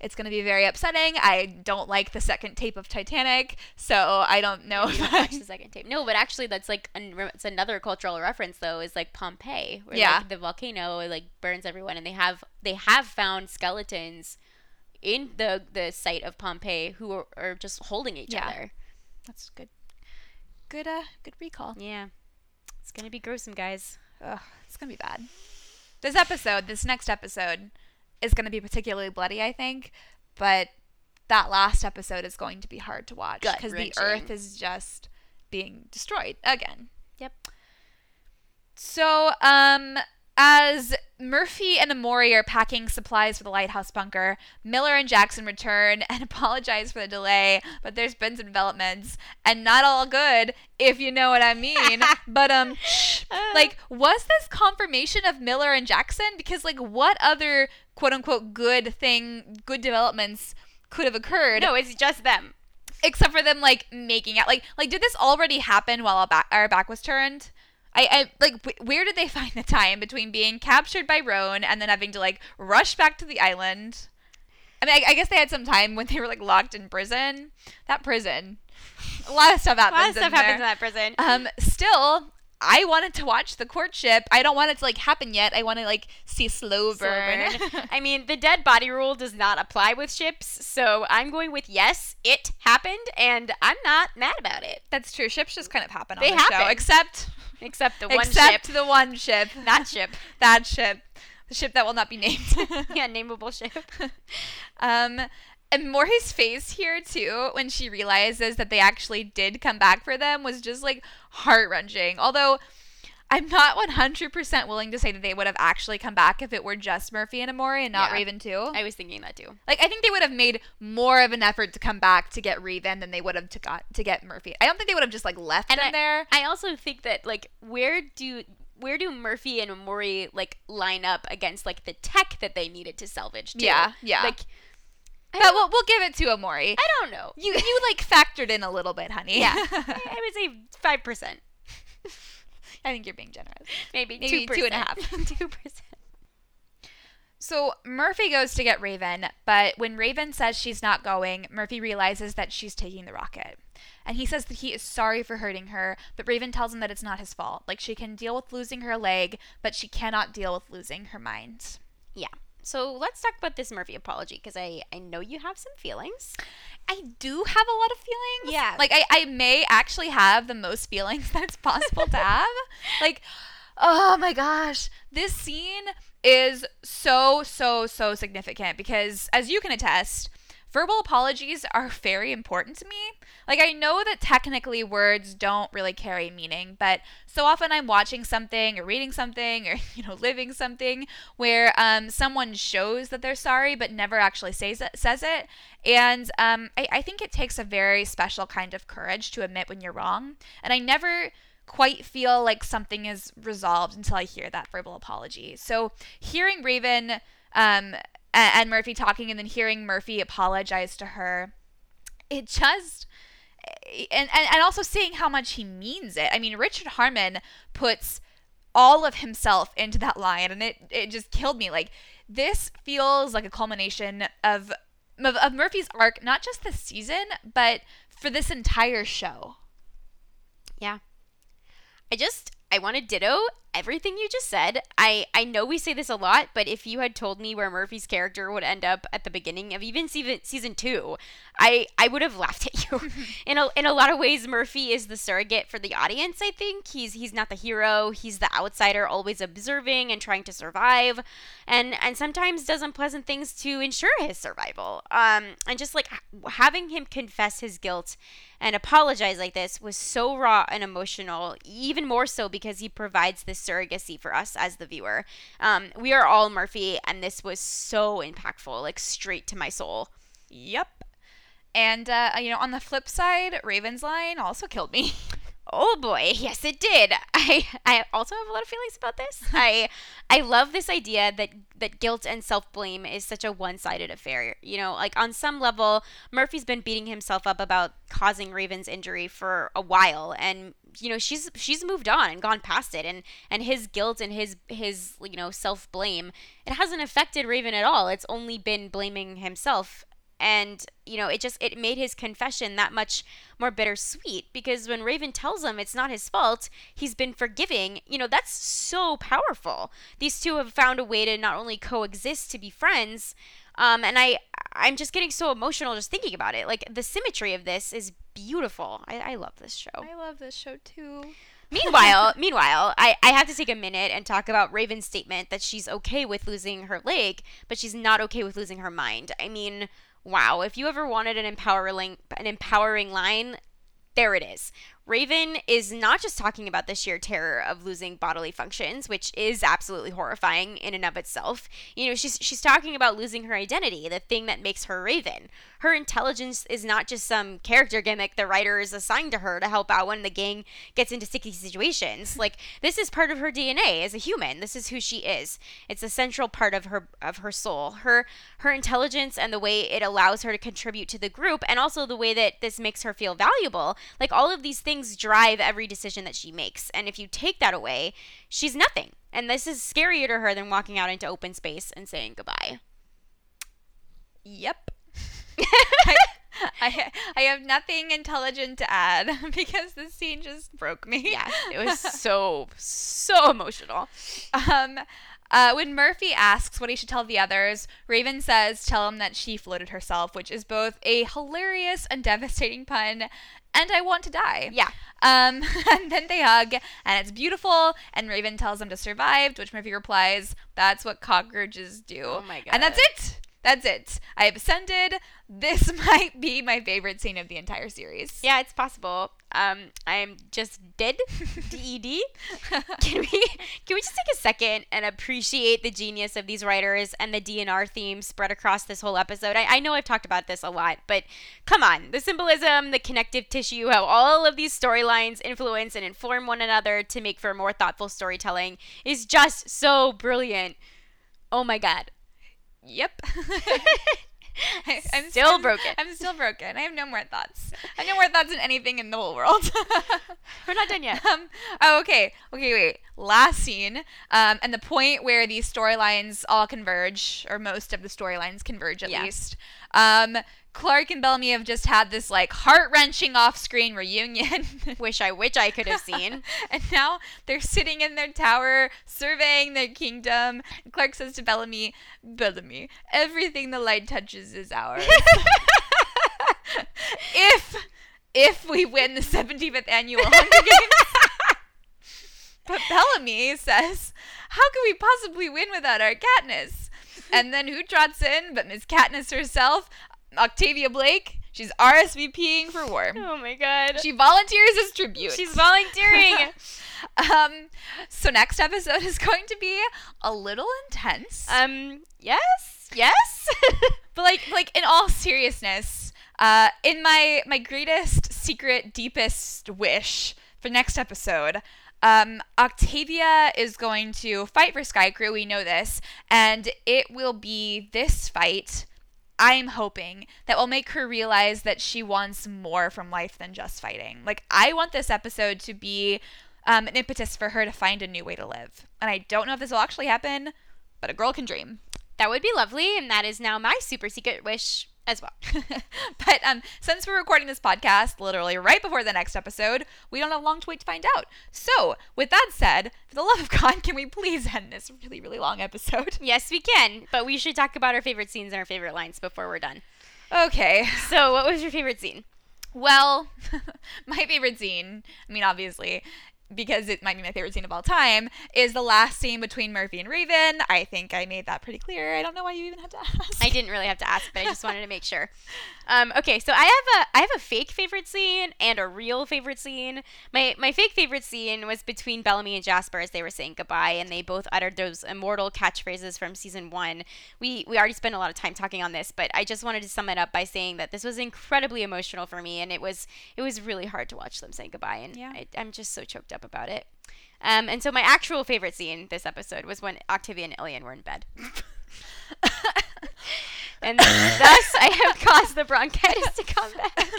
it's going to be very upsetting. I don't like the second tape of Titanic, so I don't know You if don't I watch the second tape. No, but actually, that's like an, it's another cultural reference though. Is like Pompeii, where Yeah. like, the volcano like burns everyone, and they have they have found skeletons in the the site of Pompeii who are, are just holding each Yeah. other. That's good. Good. Uh, good recall. Yeah. It's gonna be gruesome, guys. Ugh, it's gonna be bad. This episode, this next episode, is gonna be particularly bloody, I think. But that last episode is going to be hard to watch because the Earth is just being destroyed again. Yep. So, um, as Murphy and Emori are packing supplies for the lighthouse bunker, Miller and Jackson return and [LAUGHS] apologize for the delay, but there's been some developments and not all good, if you know what I mean. [LAUGHS] but um like was this confirmation of Miller and Jackson because like what other quote unquote good thing, good developments could have occurred No, it's just them. except for them like making out like like did this already happen while our back, our back was turned I, I like wh- where did they [LAUGHS] find the time between being captured by Roan and then having to like rush back to the island I mean I, I guess they had some time when they were like locked in prison that prison a lot of stuff happens. A lot of stuff in happens in that prison. um still I wanted to watch the courtship. I don't want it to like happen yet. I want to like see slow Slow burn. burn. [LAUGHS] I mean, the dead body rule does not apply with ships, so I'm going with yes, it happened, and I'm not mad about it. That's true. Ships just kind of happen on They the show, except Except the one except ship. the one ship. That [LAUGHS] ship. that ship, the ship that will not be named. [LAUGHS] yeah, nameable ship. [LAUGHS] um, and Maury's face here too, when she realizes that they actually did come back for them, was just like heart wrenching. Although. I'm not 100% willing to say that they would have actually come back if it were just Murphy and Emori and not Yeah. Raven too. I was thinking that too. like I think they would have made more of an effort to come back to get Raven than they would have to got to get Murphy. I don't think they would have just like left And them there. I also think that like where do where do Murphy and Mori like line up against like the tech that they needed to salvage too? Yeah, yeah. Like I But we'll, we'll give it to Emori. I don't know. You you like factored in a little bit, honey. Yeah. [LAUGHS] I I would say five percent. I think you're being generous. Maybe Maybe two two and a half. [LAUGHS] Two percent. So Murphy goes to get Raven, but when Raven says she's not going, Murphy realizes that she's taking the rocket. And he says that he is sorry for hurting her, but Raven tells him that it's not his fault. Like she can deal with losing her leg, but she cannot deal with losing her mind. Yeah. So let's talk about this Murphy apology because I I know you have some feelings. I do have a lot of feelings. Yeah. Like I, I may actually have the most feelings [LAUGHS] that's possible to have. [LAUGHS] Like, oh my gosh. This scene is so, so, so significant because as you can attest, verbal apologies are [LAUGHS] very important to me. Like I know that technically words don't really carry meaning, but so often I'm watching something or reading something or [LAUGHS] you know living something where um, someone shows that they're sorry but never actually says it, says it, and um, I, I think it takes a very special kind of courage to admit when you're wrong, and I never quite feel like something is resolved until I hear that verbal apology. So hearing Raven um, a- and Murphy talking and then hearing Murphy apologize to her, it just and, and and also seeing how much he means it. I mean, Richard Harmon puts all of himself into that line, and it it just killed me. Like this feels like a culmination of of, of Murphy's arc, not just this season, but for this entire show. Yeah. I just I want to ditto everything you just said. I I know we say this a lot, but if you had told me where Murphy's character would end up at the beginning of even season season 2, I I would have [LAUGHS] laughed at you. [LAUGHS] in a in a lot of ways Murphy is the surrogate for the audience, I think. He's he's not the hero, he's the outsider always observing and trying to survive and and sometimes does unpleasant things to ensure his survival. Um and just like having him confess his guilt and apologize like this was so raw and emotional, even more so because he provides this surrogacy for us as the viewer. Um, we are all Murphy, and this was so impactful, like straight to my soul. Yep. And uh, you know, on the flip side, Raven's line also killed me. [LAUGHS] Oh boy, yes it did. [LAUGHS] I I also have a lot of feelings about this. [LAUGHS] I I love this idea that that guilt and self-blame is such a one-sided affair. You know, like on some level, Murphy's been beating himself up about causing Raven's injury for a while and you know, she's she's moved on and gone past it and and his guilt and his his you know, self-blame, it hasn't affected Raven at all. It's only been blaming himself and you know it just it made his confession that much more bittersweet because when raven tells him it's not his fault he's been forgiving you know that's so powerful these two have found a way to not only coexist to be friends um, and I I'm just getting so emotional just thinking about it. Like the symmetry of this is beautiful. I, I love this show. I love this show too. [LAUGHS] meanwhile, meanwhile, I, I have to take a minute and talk about Raven's statement that she's okay with losing her leg, but she's not okay with losing her mind. I mean, wow, if you ever wanted an empowering an empowering line, there it is. Raven is not just talking about the sheer terror of losing bodily functions, which is absolutely horrifying in and of itself. You know, she's she's talking about losing her identity, the thing that makes her Raven. Her intelligence is not just some character gimmick the writer is assigned to her to help out when the gang gets into sticky situations. Like this is part of her DNA as a human. This is who she is. It's a central part of her of her soul. Her her intelligence and the way it allows her to contribute to the group and also the way that this makes her feel valuable. Like all of these things things drive every decision that she makes. And if you take that away, she's nothing. And this is scarier to her than walking out into open space and saying goodbye. Yep. I, [LAUGHS] [LAUGHS] I, I have nothing intelligent to add [LAUGHS] because this scene just broke me. Yeah, it was so so emotional. Um, uh, when Murphy asks what he should tell the others, Raven says, "Tell him that she floated herself," which is both a hilarious and devastating pun and I want to die. Yeah. Um, [LAUGHS] and then they hug, and it's beautiful. And Raven tells them to survive, which Murphy replies, "That's what cockroaches do." Oh my god. And that's it. That's it. I have ascended. This [LAUGHS] might be my favorite scene of the entire series. Yeah, it's possible. Um, I'm just dead. [LAUGHS] D E D. [LAUGHS] Can we can we just take a second and appreciate the genius of these writers and the DNR theme spread across this whole episode? I, I know I've talked about this a lot, but come on, the symbolism, the connective tissue, how all of these storylines influence and inform one another to make for more thoughtful storytelling is just so brilliant. Oh my god. Yep. [LAUGHS] I, am still I'm, broken. I'm still broken. I have no more thoughts. I have no more thoughts than anything in the whole world. [LAUGHS] We're not done yet. Um, oh, okay. Okay, wait. Last scene, um, and the point where these storylines all converge, or most of the storylines converge at yeah. least. Um, Clarke and Bellamy have just had this like heart wrenching off screen reunion. [LAUGHS] wish I wish I could have seen. [LAUGHS] and now they're sitting in their tower surveying their kingdom. Clarke says to Bellamy, Bellamy, everything the light touches is ours. [LAUGHS] if if we win the 75th annual Hunger Games. but Bellamy says, How can we possibly win without our Katniss? And then who trots in but Miss Katniss herself? Octavia Blake. She's RSVPing for war. Oh my god. She volunteers as tribute. She's volunteering. [LAUGHS] um so next episode is going to be a little intense. Um yes. Yes. [LAUGHS] but like like in all seriousness, uh in my my greatest secret deepest wish for next episode, um, Octavia is going to fight for Skaikru. We know this, and it will be this fight I'm hoping that will make her realize that she wants more from life than just fighting. Like, I want this episode to be um, an impetus for her to find a new way to live. And I don't know if this will actually happen, but a girl can dream. That would be lovely, and that is now my super secret wish as well. [LAUGHS] but um, since we're recording this podcast literally right before the next episode, we don't have long to wait to find out. So, with that said, for the love of God, [LAUGHS] can we please end this really, really long episode? [LAUGHS] Yes, we can. But we should talk about our favorite scenes and our favorite lines before we're done. Okay. So, what was your favorite scene? Well, my favorite scene, I mean, obviously, because it might be my favorite scene of all time, is the last scene between Murphy and Raven. I think I made that pretty clear. I don't know why you even had to [LAUGHS] ask. I didn't really have to ask, but I just wanted to make sure. [LAUGHS] Um, okay, so I have a I have a fake favorite scene and a real favorite scene. My my fake favorite scene was between Bellamy and Jasper as they were saying goodbye, and they both uttered those immortal catchphrases from season one. We we already spent a lot of time talking on this, but I just wanted to sum it up by saying that this was incredibly emotional for me, and it was it was really hard to watch them saying goodbye, and yeah. I, I'm just so choked up about it. Um, and so my actual favorite scene this episode was when Octavia and Ilian were in bed. [LAUGHS] and thus I have caused the bronchitis to come back.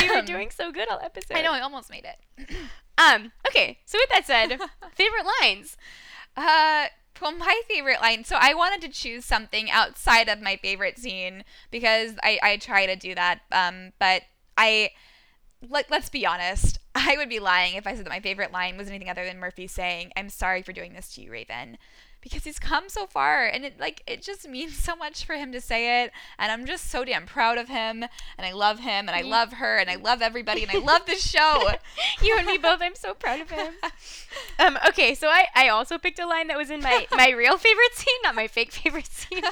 we were doing so good all episode. I know, I almost made it. um, okay, so with that said, [LAUGHS] favorite lines. Uh well, my favorite line. So I wanted to choose something outside of my favorite scene because I, I try to do that. Um, but I let, let's be honest. I would be lying if I said that my favorite line was anything other than Murphy saying, "I'm sorry for doing this to you, Raven." because he's come so far and it like it just means so much for him to say it and I'm just so damn proud of him and I love him and I love her and I love everybody and I love this show. [LAUGHS] you and me both. I'm so proud of him. [LAUGHS] Um, okay, so I, I also picked a line that was in my, [LAUGHS] my real favorite scene, not my fake favorite scene.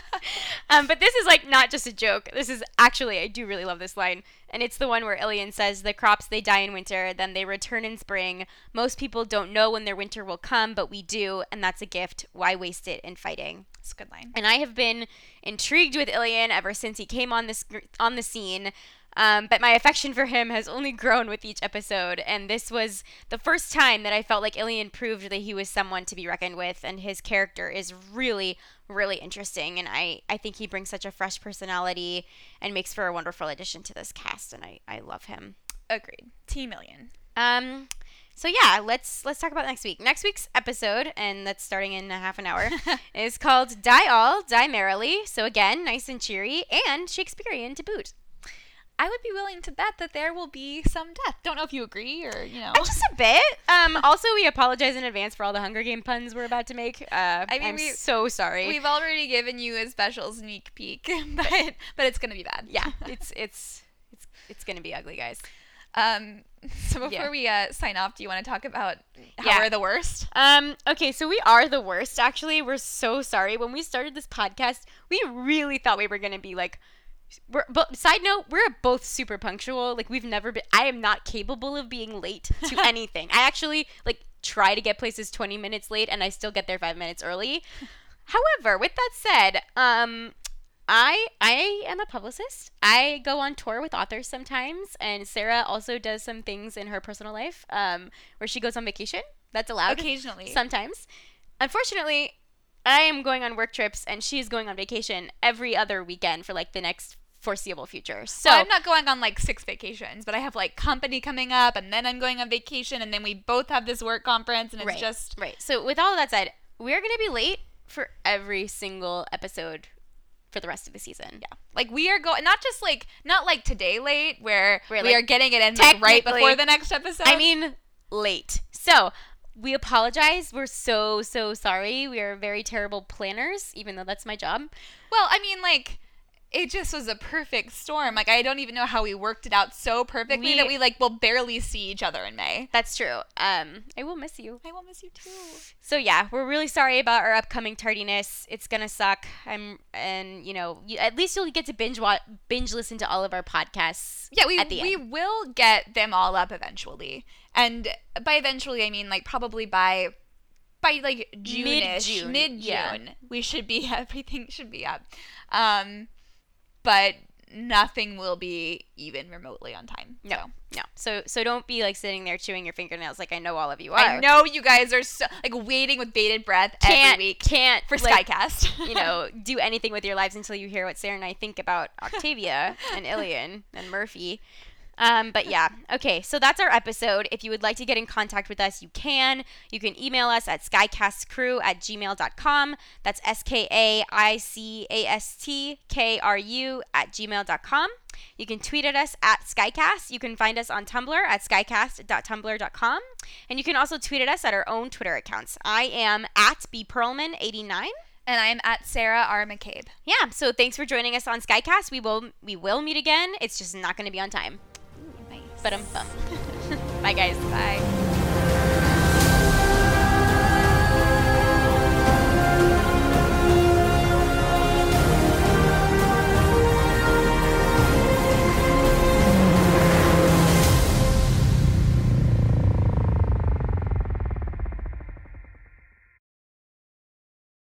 Um, but this is like not just a joke. This is actually I do really love this line. And it's the one where Ilian says, The crops they die in winter, then they return in spring. Most people don't know when their winter will come, but we do, and that's a gift. Why waste it in fighting? It's a good line. And I have been intrigued with Ilian ever since he came on this on the scene. Um, but my affection for him has only grown with each episode, and this was the first time that I felt like Ilian proved that he was someone to be reckoned with, and his character is really, really interesting, and I, I think he brings such a fresh personality and makes for a wonderful addition to this cast, and I, I love him. Agreed. T million. Um, so yeah, let's let's talk about next week. Next week's episode, and that's starting in a half an hour, [LAUGHS] is called "Die All, Die Merrily." So again, nice and cheery and Shakespearean to boot. I would be willing to bet that there will be some death. Don't know if you agree or you know. Uh, just a bit. Um, also, we apologize in advance for all the Hunger Game puns we're about to make. Uh, I mean, I'm we, so sorry. We've already given you a special sneak peek, [LAUGHS] but but it's gonna be bad. Yeah, [LAUGHS] it's it's it's it's gonna be ugly, guys. Um, so before yeah. we uh, sign off, do you want to talk about how yeah. we're the worst? Um, okay, so we are the worst. Actually, we're so sorry. When we started this podcast, we really thought we were gonna be like we're but side note we're both super punctual like we've never been i am not capable of being late to [LAUGHS] anything i actually like try to get places 20 minutes late and i still get there five minutes early however with that said um I I am a publicist. I go on tour with authors sometimes, and Sarah also does some things in her personal life, um, where she goes on vacation. That's allowed occasionally. Sometimes, unfortunately, I am going on work trips, and she's going on vacation every other weekend for like the next foreseeable future. So well, I'm not going on like six vacations, but I have like company coming up and then I'm going on vacation and then we both have this work conference and it's right, just Right. So with all that said, we're going to be late for every single episode for the rest of the season. Yeah. Like we are going not just like not like today late where we're we like, are getting it in like, right before the next episode. I mean late. So we apologize. We're so so sorry. We are very terrible planners, even though that's my job. Well, I mean like it just was a perfect storm. Like I don't even know how we worked it out so perfectly we, that we like will barely see each other in May. That's true. Um, I will miss you. I will miss you too. So yeah, we're really sorry about our upcoming tardiness. It's gonna suck. I'm, and you know, you, at least you'll get to binge watch, binge listen to all of our podcasts. Yeah, we we end. will get them all up eventually, and by eventually I mean like probably by by like June-ish, mid June, mid June, yeah. we should be [LAUGHS] everything should be up. Um, but nothing will be even remotely on time. No, so. no. So so don't be like sitting there chewing your fingernails like I know all of you are. I know you guys are so like waiting with bated breath can't, every week. Can't for like, Skaicast. [LAUGHS] you know, do anything with your lives until you hear what Sarah and I think about [LAUGHS] Octavia and Ilian and Murphy. Um, but yeah, okay, so that's our episode. If you would like to get in contact with us, you can. You can email us at skaicastkru at gmail.com. That's S K A I C A S T K R U at gmail.com. You can tweet at us at Skaicast. You can find us on Tumblr at skaicast.tumblr.com. And you can also tweet at us at our own Twitter accounts. I am at bpearlman89. And I am at Sarah R. McCabe. Yeah, so thanks for joining us on Skaicast. We will we will meet again. It's just not going to be on time. [LAUGHS] Bye guys. Bye.